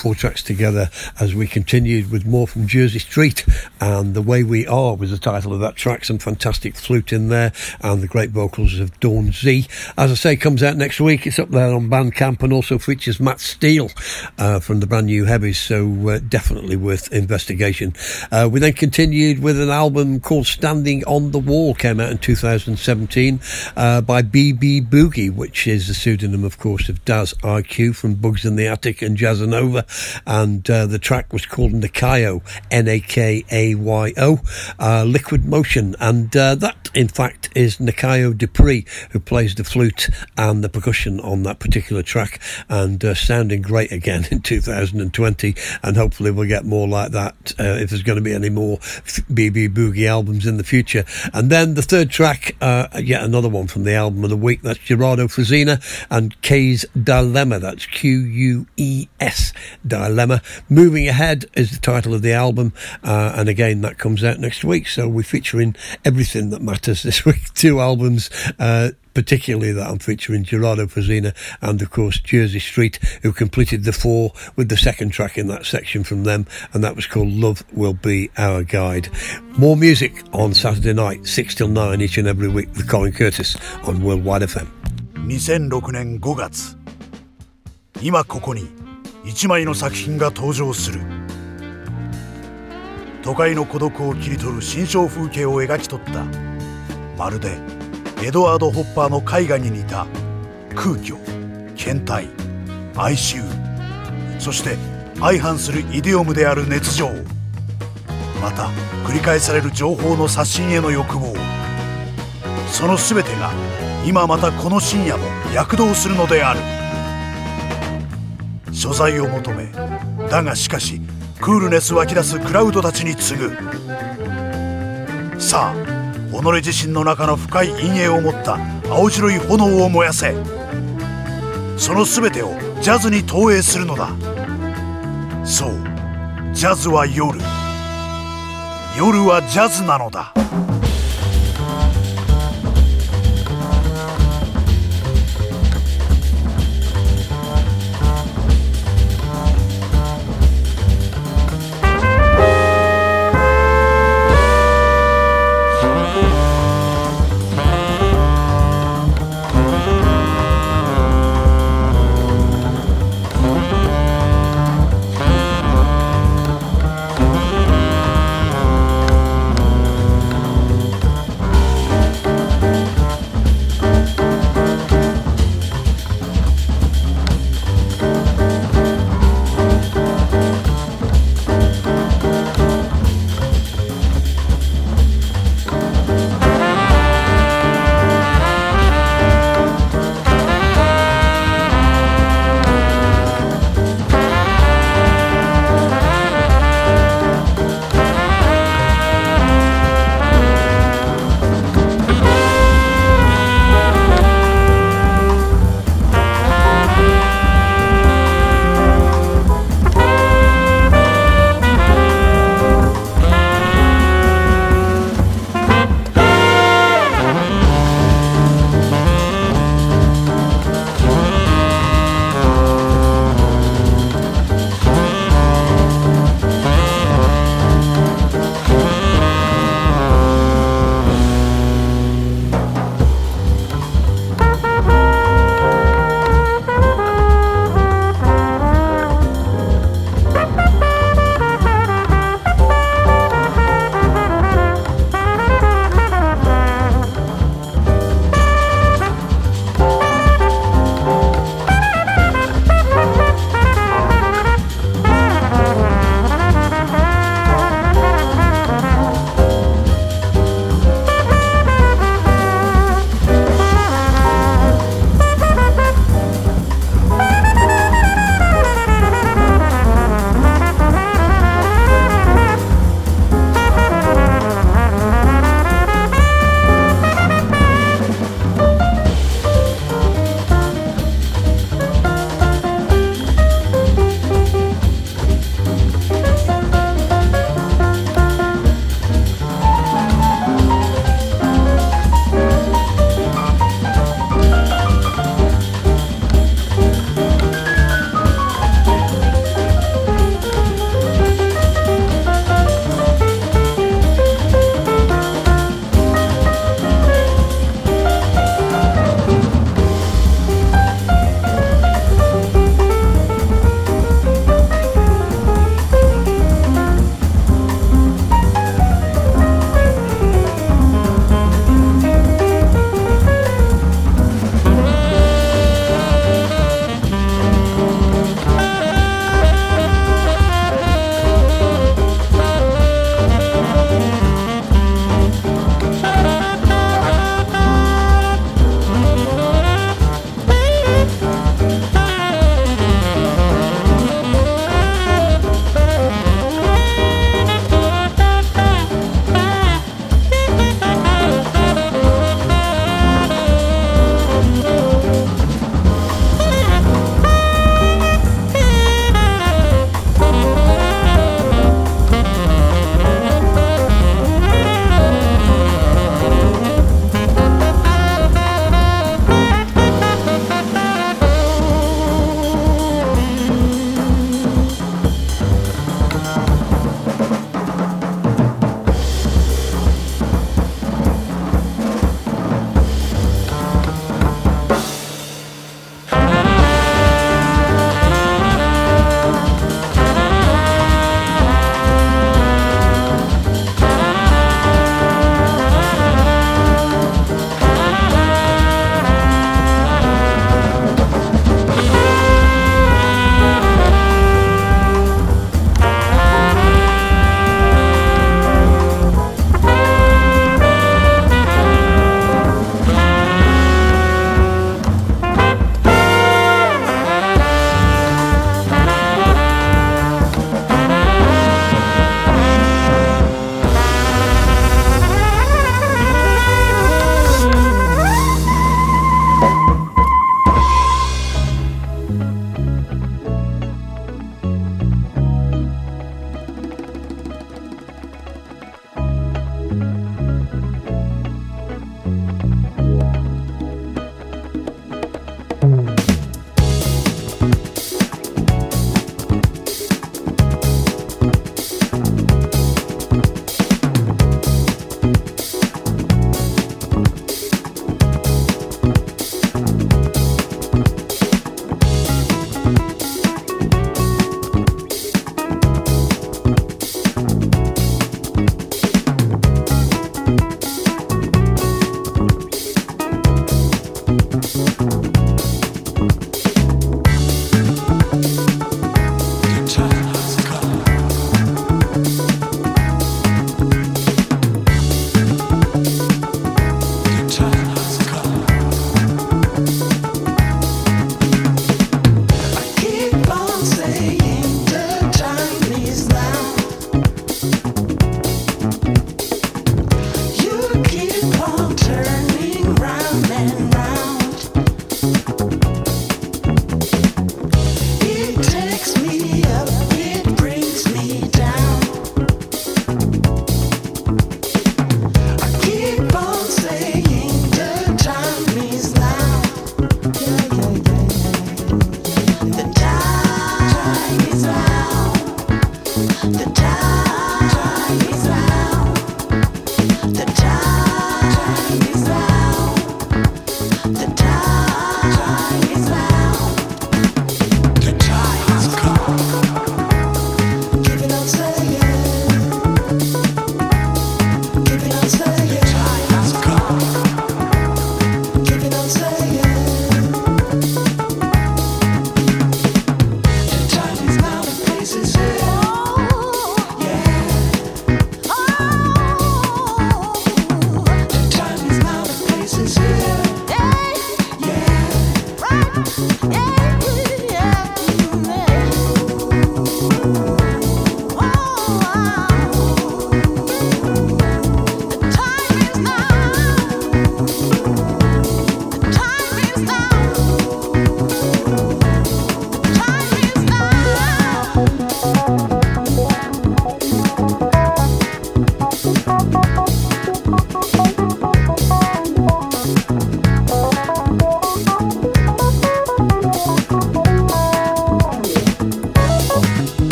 Four tracks together as we continued with more from Jersey Street. And The Way We Are was the title of that track. Some fantastic flute in there and the great vocals of Dawn Z. As I say, comes out next week. It's up there on Bandcamp and also features Matt Steele uh, from the brand new Heavies. So uh, definitely worth investigation. Uh, we then continued with an album called Standing on the Wall, came out in 2017 uh, by BB Boogie, which is the pseudonym, of course, of Daz-I-Kue from Bugz in the Attic and Jazzanova, and uh, the track was called Nakayo, N A K A Y O, uh, Liquid Motion, and that, in fact, is Nakayo Dupree who plays the flute and the percussion on that particular track, and sounding great again in 2020, and hopefully we'll get more like that uh, if there's going to be any more BB Boogie albums in the future. And then the third track, uh, yet another one from the album of the week, that's Gerardo Frisina and Ques Dilemma, that's Q U E S Dilemma. Moving Ahead is the title of the album, uh, and again, that comes out next week. So we're featuring everything that matters this week. Two albums, uh, particularly that I'm featuring Gerardo Frisina and, of course, Jersey Street, who completed the four with the second track in that section from them, and that was called Love Will Be Our Guide. More music on Saturday night, 6 till 9 each and every week with Colin Curtis on Worldwide FM. 2006年5月今ここに1枚の作品が登場する都会の孤独を切り取る新象風景を描き取ったまるで「エドワード・ホッパーの絵画に似た空虚倦怠哀愁そして相反するイデオムである熱情また繰り返される情報の刷新への欲望その全てが今またこの深夜も躍動するのである。所在を求めだがしかしクールネス湧き出すクラウドたちに次ぐ。さあ己自身の中の深い陰影を持った青白い炎を燃やせ。その全てをジャズに投影するのだ。そうジャズは夜。夜はジャズなのだ。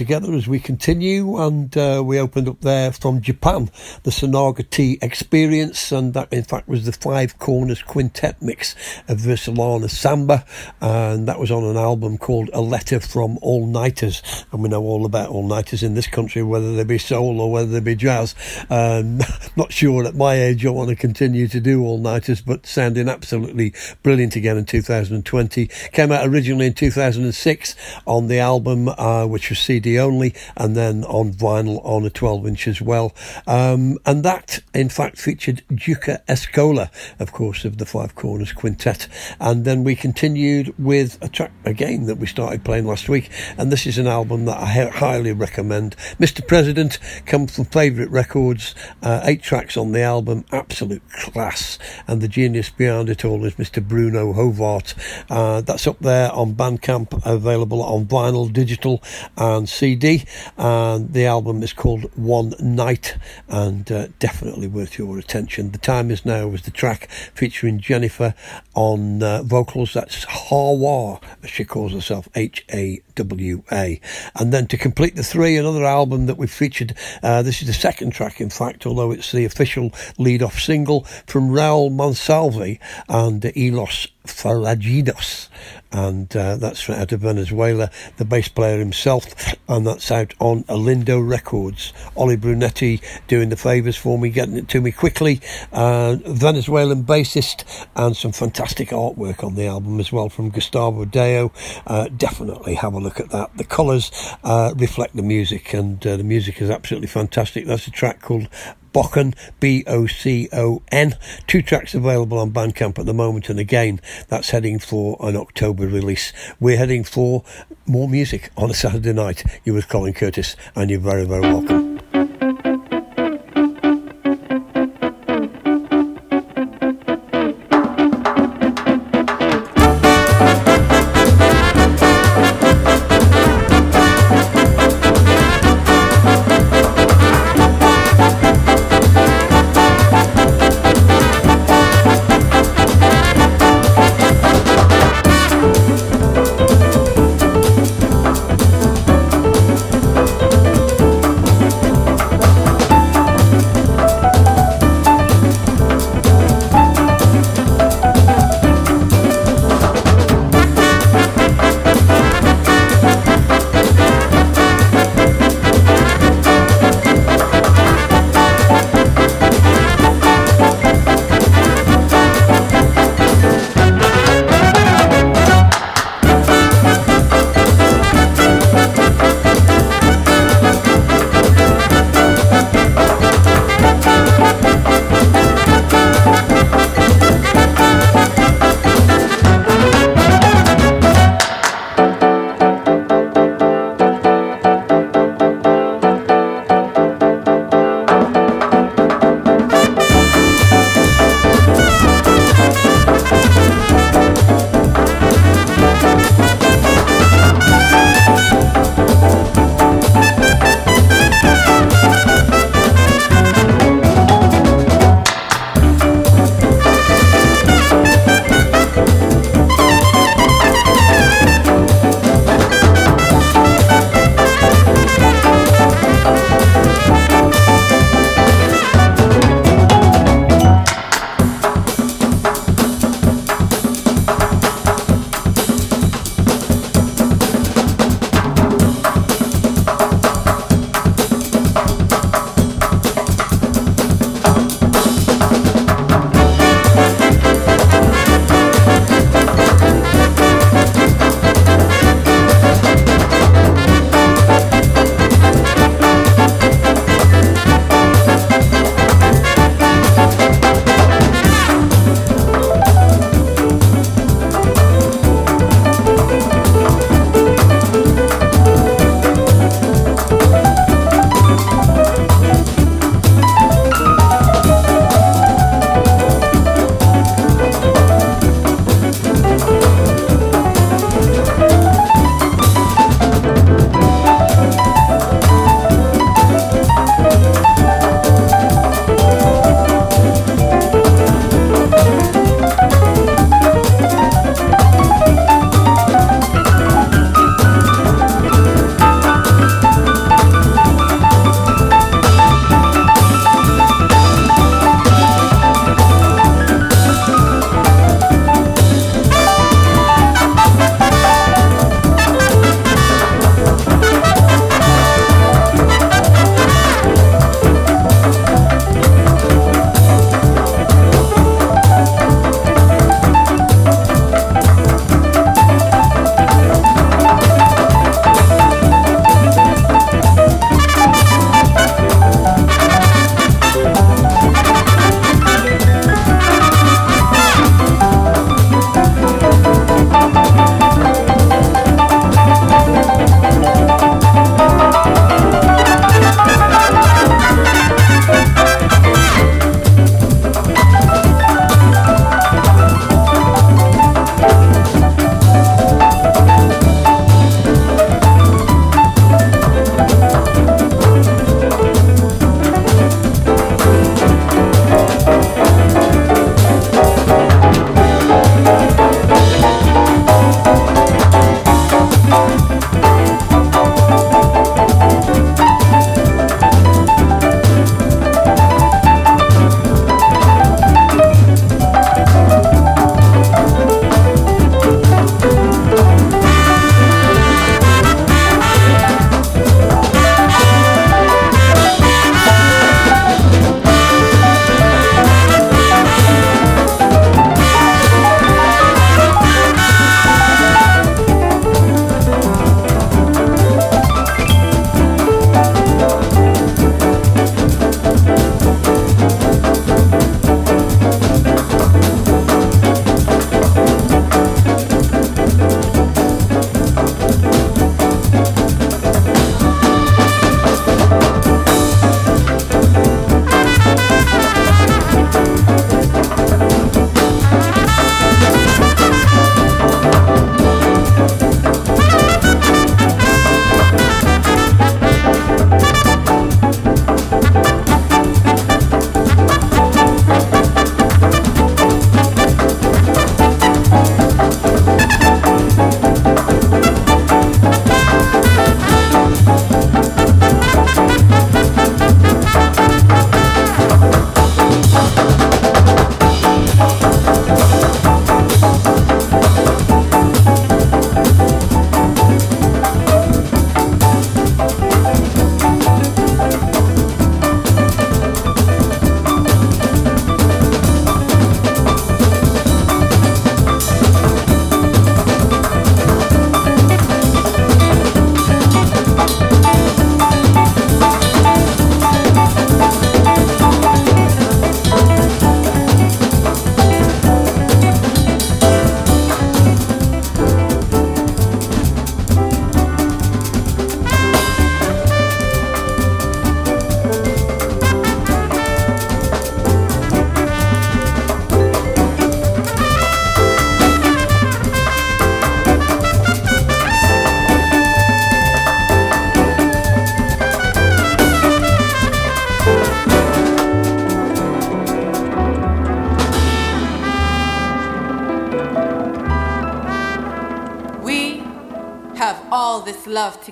Together as we continue. And uh, we opened up there from Japan, the Sunaga t Experience. And that, in fact, was the Five Corners Quintet mix of Versalana Samba. And that was on an album called A Letter from All Nighters. And we know all about all nighters in this country, whether they be soul or whether they be jazz. Um, not sure at my age I want to continue to do all nighters, but sounding absolutely brilliant again in 2020. Came out originally in 2006 on the album, uh, which was CD only, and then on vinyl on a 12 inch as well. Um, and that, in fact, featured Duca Escola, of course, of the Five Corners Quintet. And then we continued with a track again that we started playing last week, and this is an album that I highly recommend. Mr. President comes from Favourite Records, uh, eight tracks on the album, absolute class. And the genius behind it all is Mr. Bruno Hovart. Uh, that's up there on Bandcamp, available on vinyl, digital, and CD. And the album is called One Night and uh, definitely worth your attention. The time is now was the track featuring Jennifer on uh, vocals. That's Hawa, as she calls herself, H A W A. And then to complete the three, another album that we've featured. Uh, this is the second track, in fact, although it's the official lead off single from Raul Monsalve and Elos Falaginos, and uh, that's out of Venezuela, the bass player himself, and that's out on Olindo Records. Ollie Brunetti doing the favours for me, getting it to me quickly. Uh, Venezuelan bassist, and some fantastic artwork on the album as well from Gustavo Deo. Uh, definitely have a look at that. The colours uh, reflect the music, and uh, the music is absolutely fantastic. That's a track called Bocon, B O C O N. Two tracks available on Bandcamp at the moment, and again, that's heading for an October release. We're heading for more music on a Saturday night. You're with Colin Curtis, and you're very, very welcome.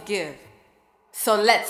Give. So let's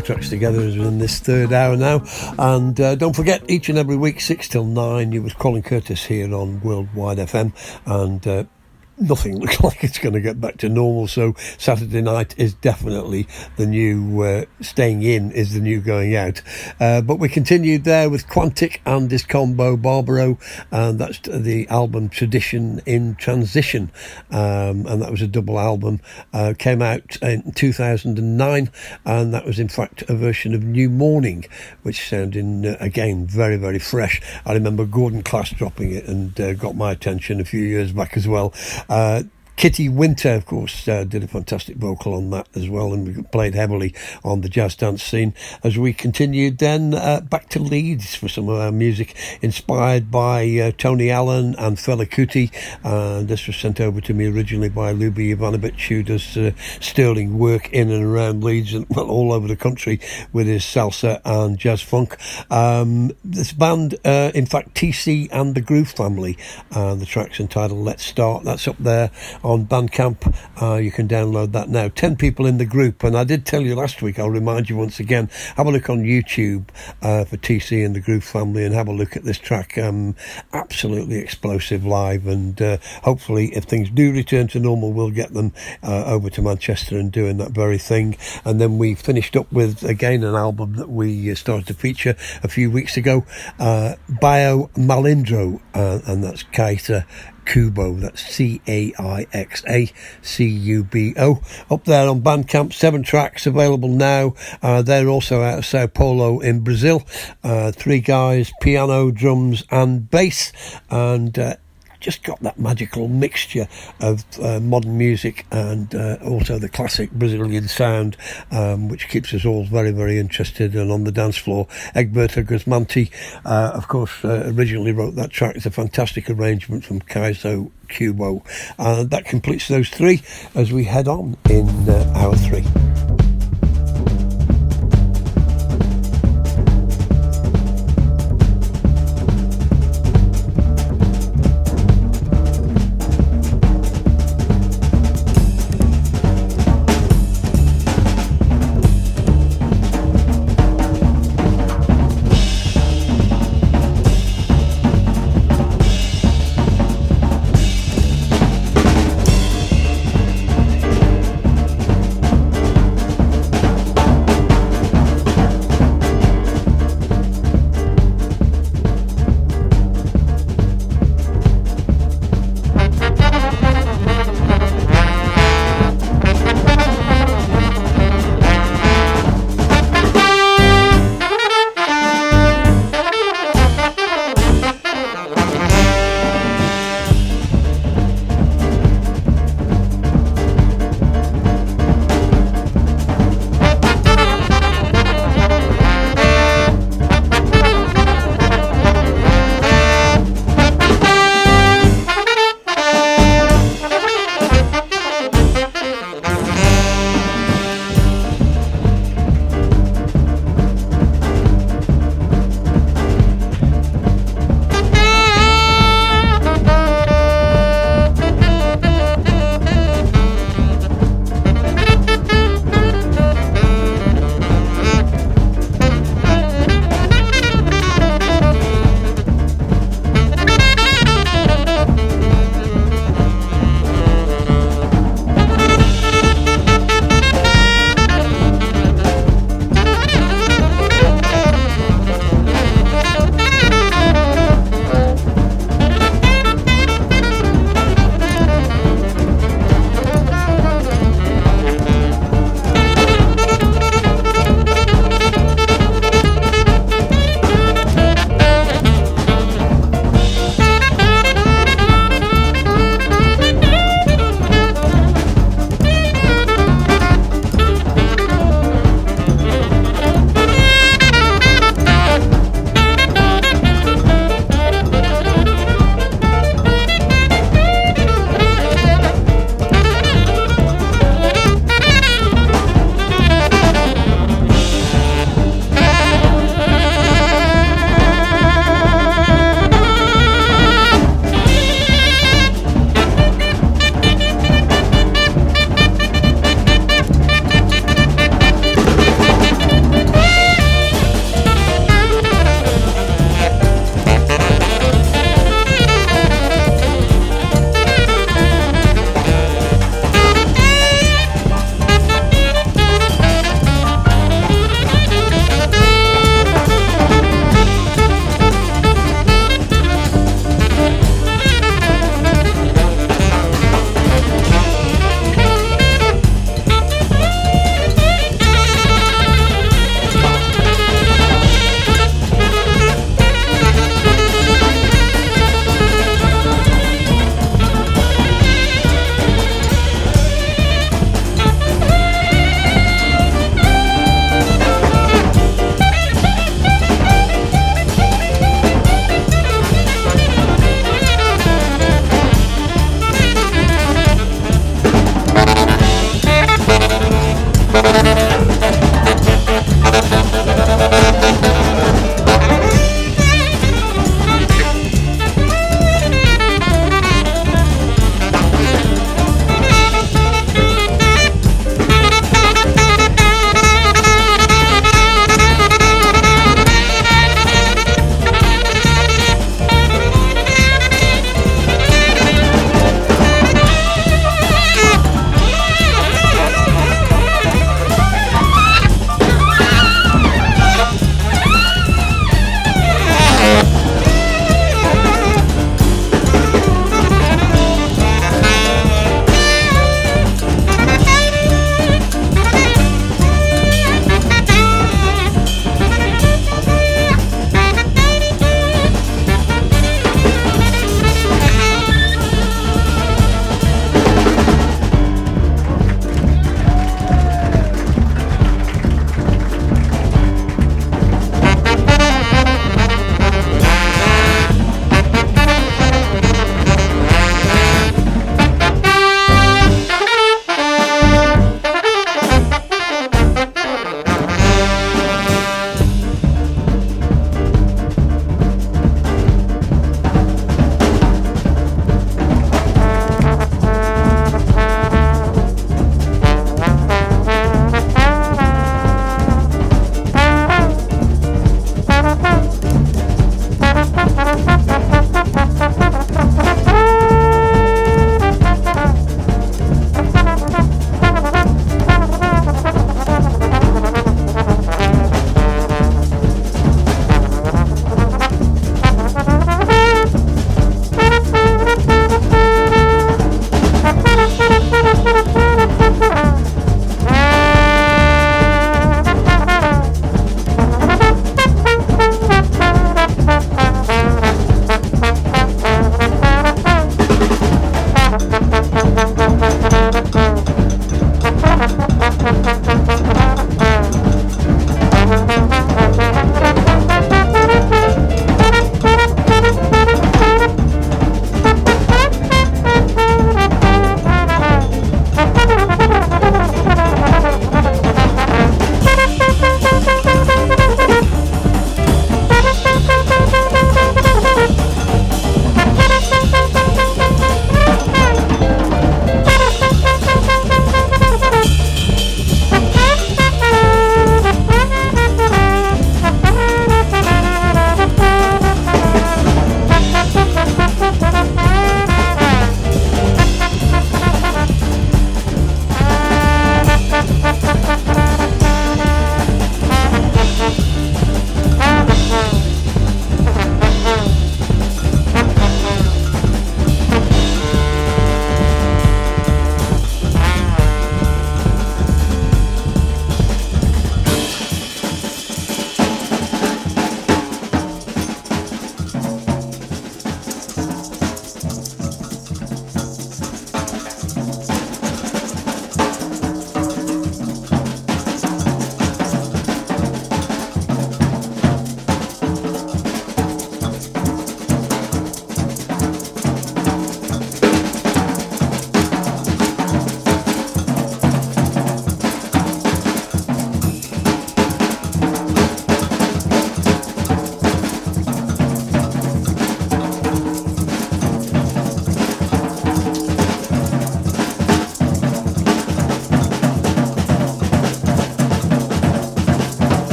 more tracks together in this third hour now. And uh, don't forget, each and every week, 6 till 9, you was Colin Curtis here on Worldwide FM. And uh, nothing looks like it's going to get back to normal. So Saturday night is definitely the new uh, staying in is the new going out. Uh, but we continued there with Quantic and this combo Barbaro, and that's the album Tradition in Transition, um, and that was a double album. Uh, came out in 2009, and that was in fact a version of New Morning, which sounded uh, again very very fresh. I remember Gordon Class dropping it and uh, got my attention a few years back as well. Uh, Kitty Winter, of course, uh, did a fantastic vocal on that as well, and we played heavily on the jazz dance scene as we continued then uh, back to Leeds for some of our music inspired by uh, Tony Allen and Fela Kuti. And this was sent over to me originally by Ljubi Ivanovic, who does uh, sterling work in and around Leeds and well, all over the country with his salsa and jazz funk. Um, this band, uh, in fact, TC and the Groove Family, uh, the track's entitled Let's Start. That's up there on Bandcamp. Uh, you can download that now. 10 people in the group. And I did tell you last week, I'll remind you once again, have a look on YouTube uh, for TC and the Groove family and have a look at this track. Um, absolutely explosive live. And uh, hopefully, if things do return to normal, we'll get them uh, over to Manchester and doing that very thing. And then we finished up with, again, an album that we uh, started to feature a few weeks ago uh, Bio Malindro. and that's Kaita Cubo. That's C A I X A C U B O. Up there on Bandcamp, seven tracks available now. Uh, they're also out of Sao Paulo in Brazil. Uh, three guys, piano, drums, and bass. And uh, just got that magical mixture of uh, modern music and uh, also the classic Brazilian sound, um, which keeps us all very, very interested and on the dance floor. Egberto Gismonti, uh, of course, uh, originally wrote that track. It's a fantastic arrangement from Caixa Cubo. And that completes those three as we head on in uh, hour three.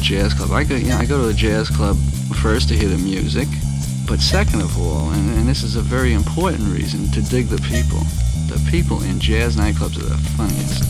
Jazz club. I go, you know, I go to a jazz club first to hear the music, but second of all, and, and this is a very important reason, to dig the people. The people in jazz nightclubs are the funniest.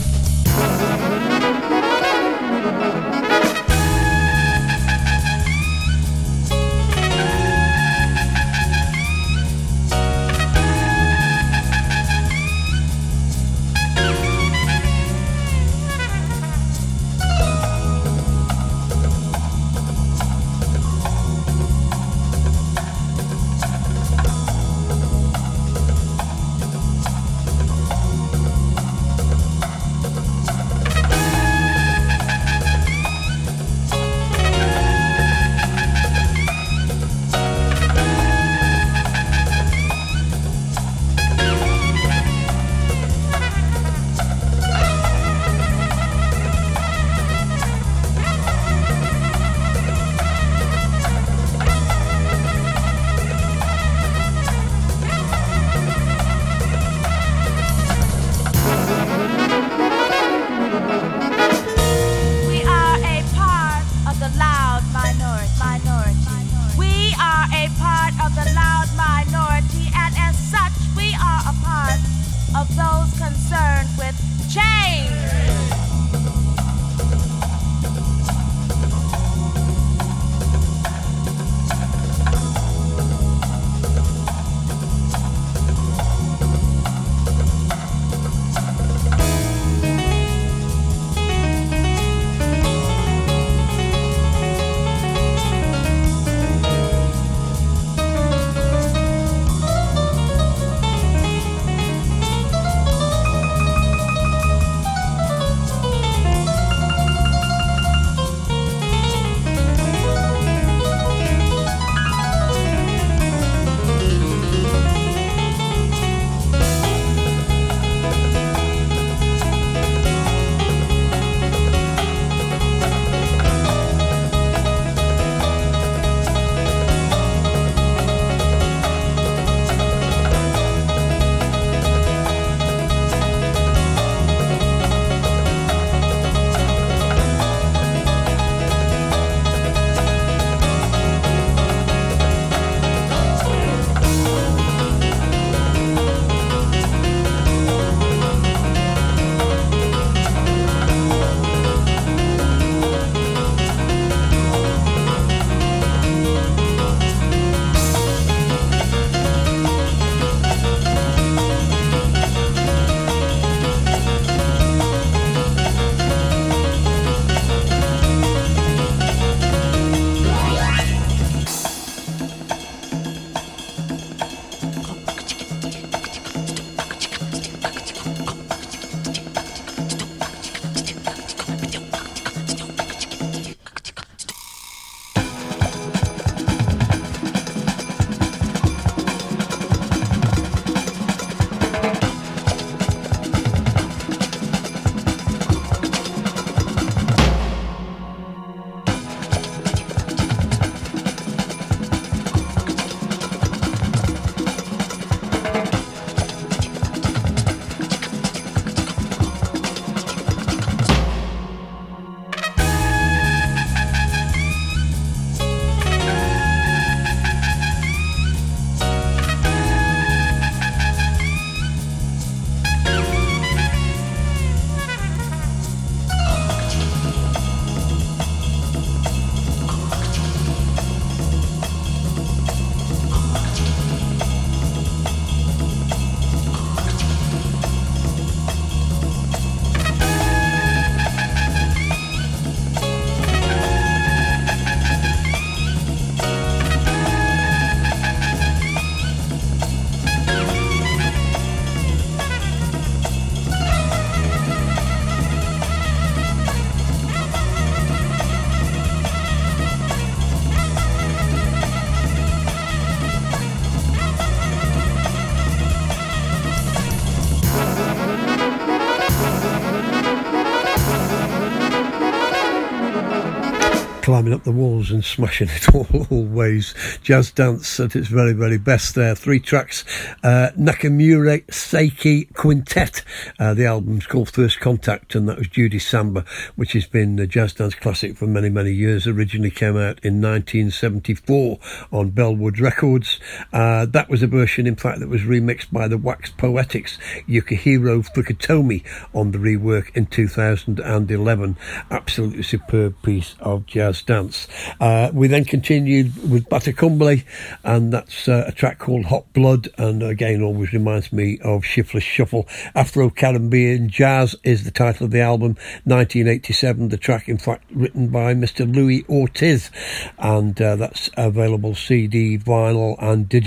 Climbing up the walls and smashing it all, always. Jazz dance at its very, very best there. Three tracks. Uh, Nakamura Seiichi Quintet. Uh, the album's called First Contact, and that was Judy Samba, which has been a jazz dance classic for many, many years. Originally came out in 1974 on Bellwood Records. Uh, that was a version, in fact, that was remixed by the Wax Poetics, Yukihiro Fukutomi, on the rework in 2011. Absolutely superb piece of jazz dance. Uh, we then continued with Batacumbele, and that's uh, a track called Hot Blood, and again, always reminds me of Shiftless Shuffle. Afro Caribbean Jazz is the title of the album, 1987. The track, in fact, written by Mr. Louis Ortiz, and uh, that's available CD, vinyl, and digital.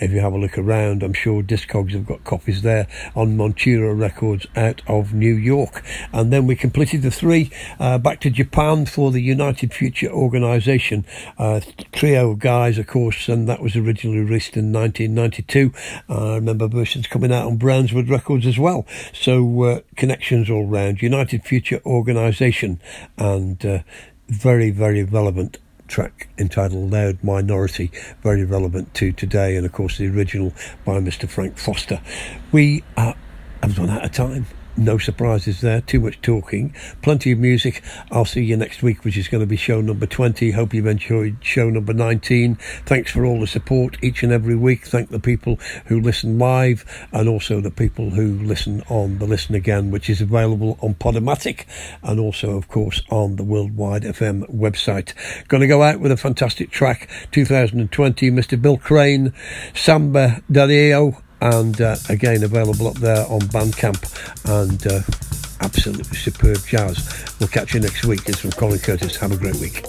If you have a look around, I'm sure Discogs have got copies there on Montuno Records out of New York. And then we completed the three uh, back to Japan for the United Future Organization. Uh, trio guys, of course, and that was originally released in 1992. Uh, I remember versions coming out on Brownswood Records as well. So uh, connections all round. United Future Organization and uh, very, very relevant track entitled Loud Minority, very relevant to today, and of course the original by Mr. Frank Foster. We uh, have run out of time. No surprises there, too much talking, plenty of music. I'll see you next week, which is going to be show number 20. Hope you've enjoyed show number 19. Thanks for all the support each and every week. Thank the people who listen live and also the people who listen on the Listen Again, which is available on Podomatic and also, of course, on the Worldwide FM website. Going to go out with a fantastic track 2020, Mr. Bill Crane, Samba Dario and uh, again available up there on Bandcamp and uh, absolutely superb jazz. We'll catch you next week. It's from Colin Curtis. Have a great week.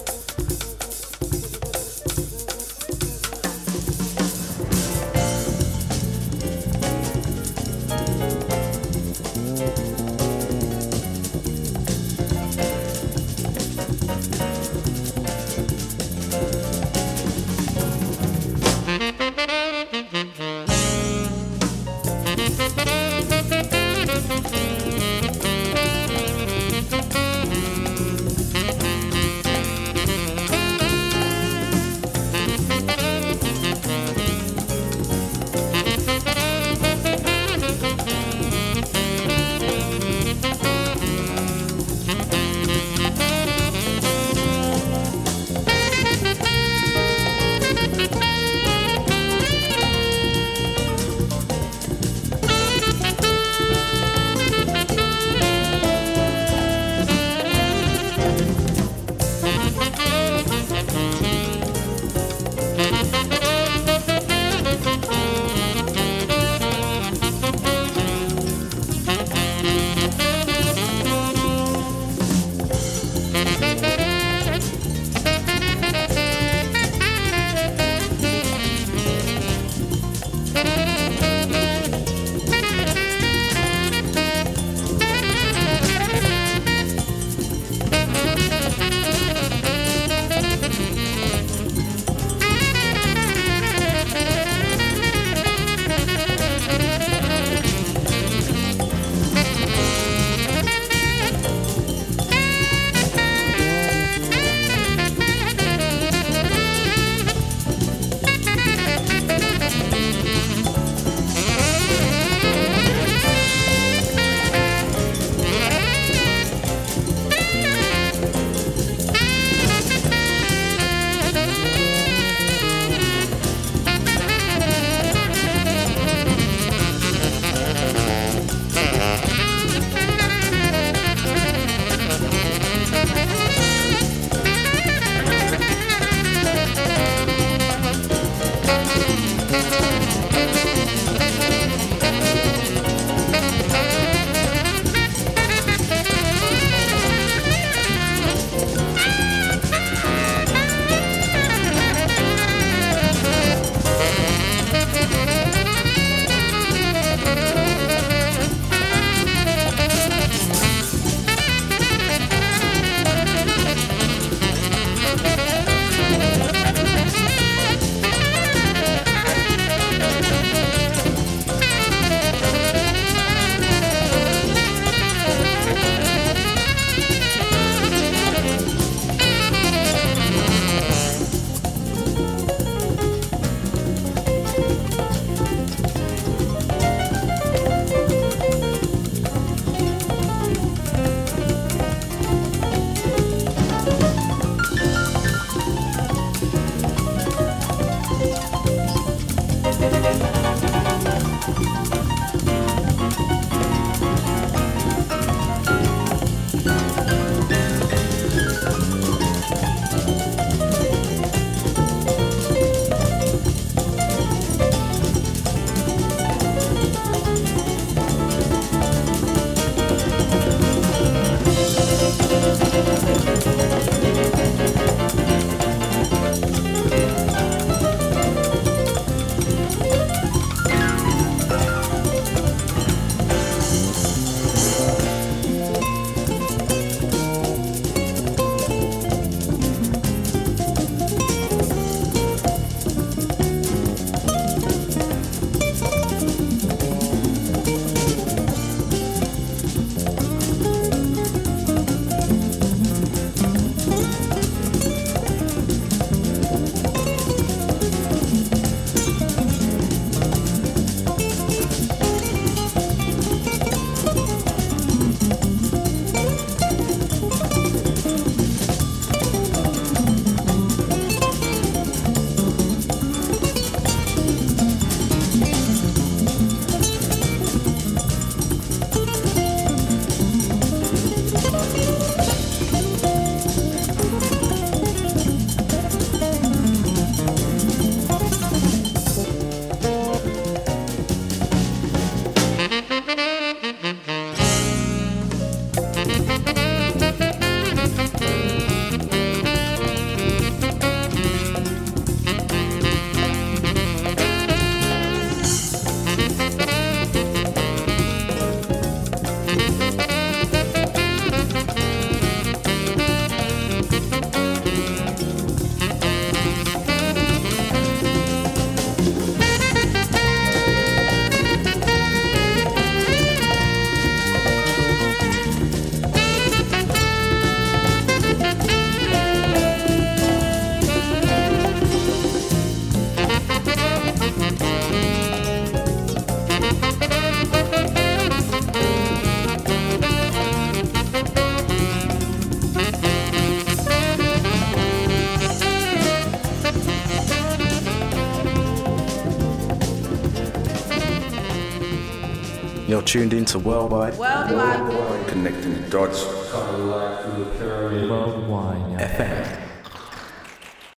Tuned into Worldwide. Worldwide. Connecting the dots.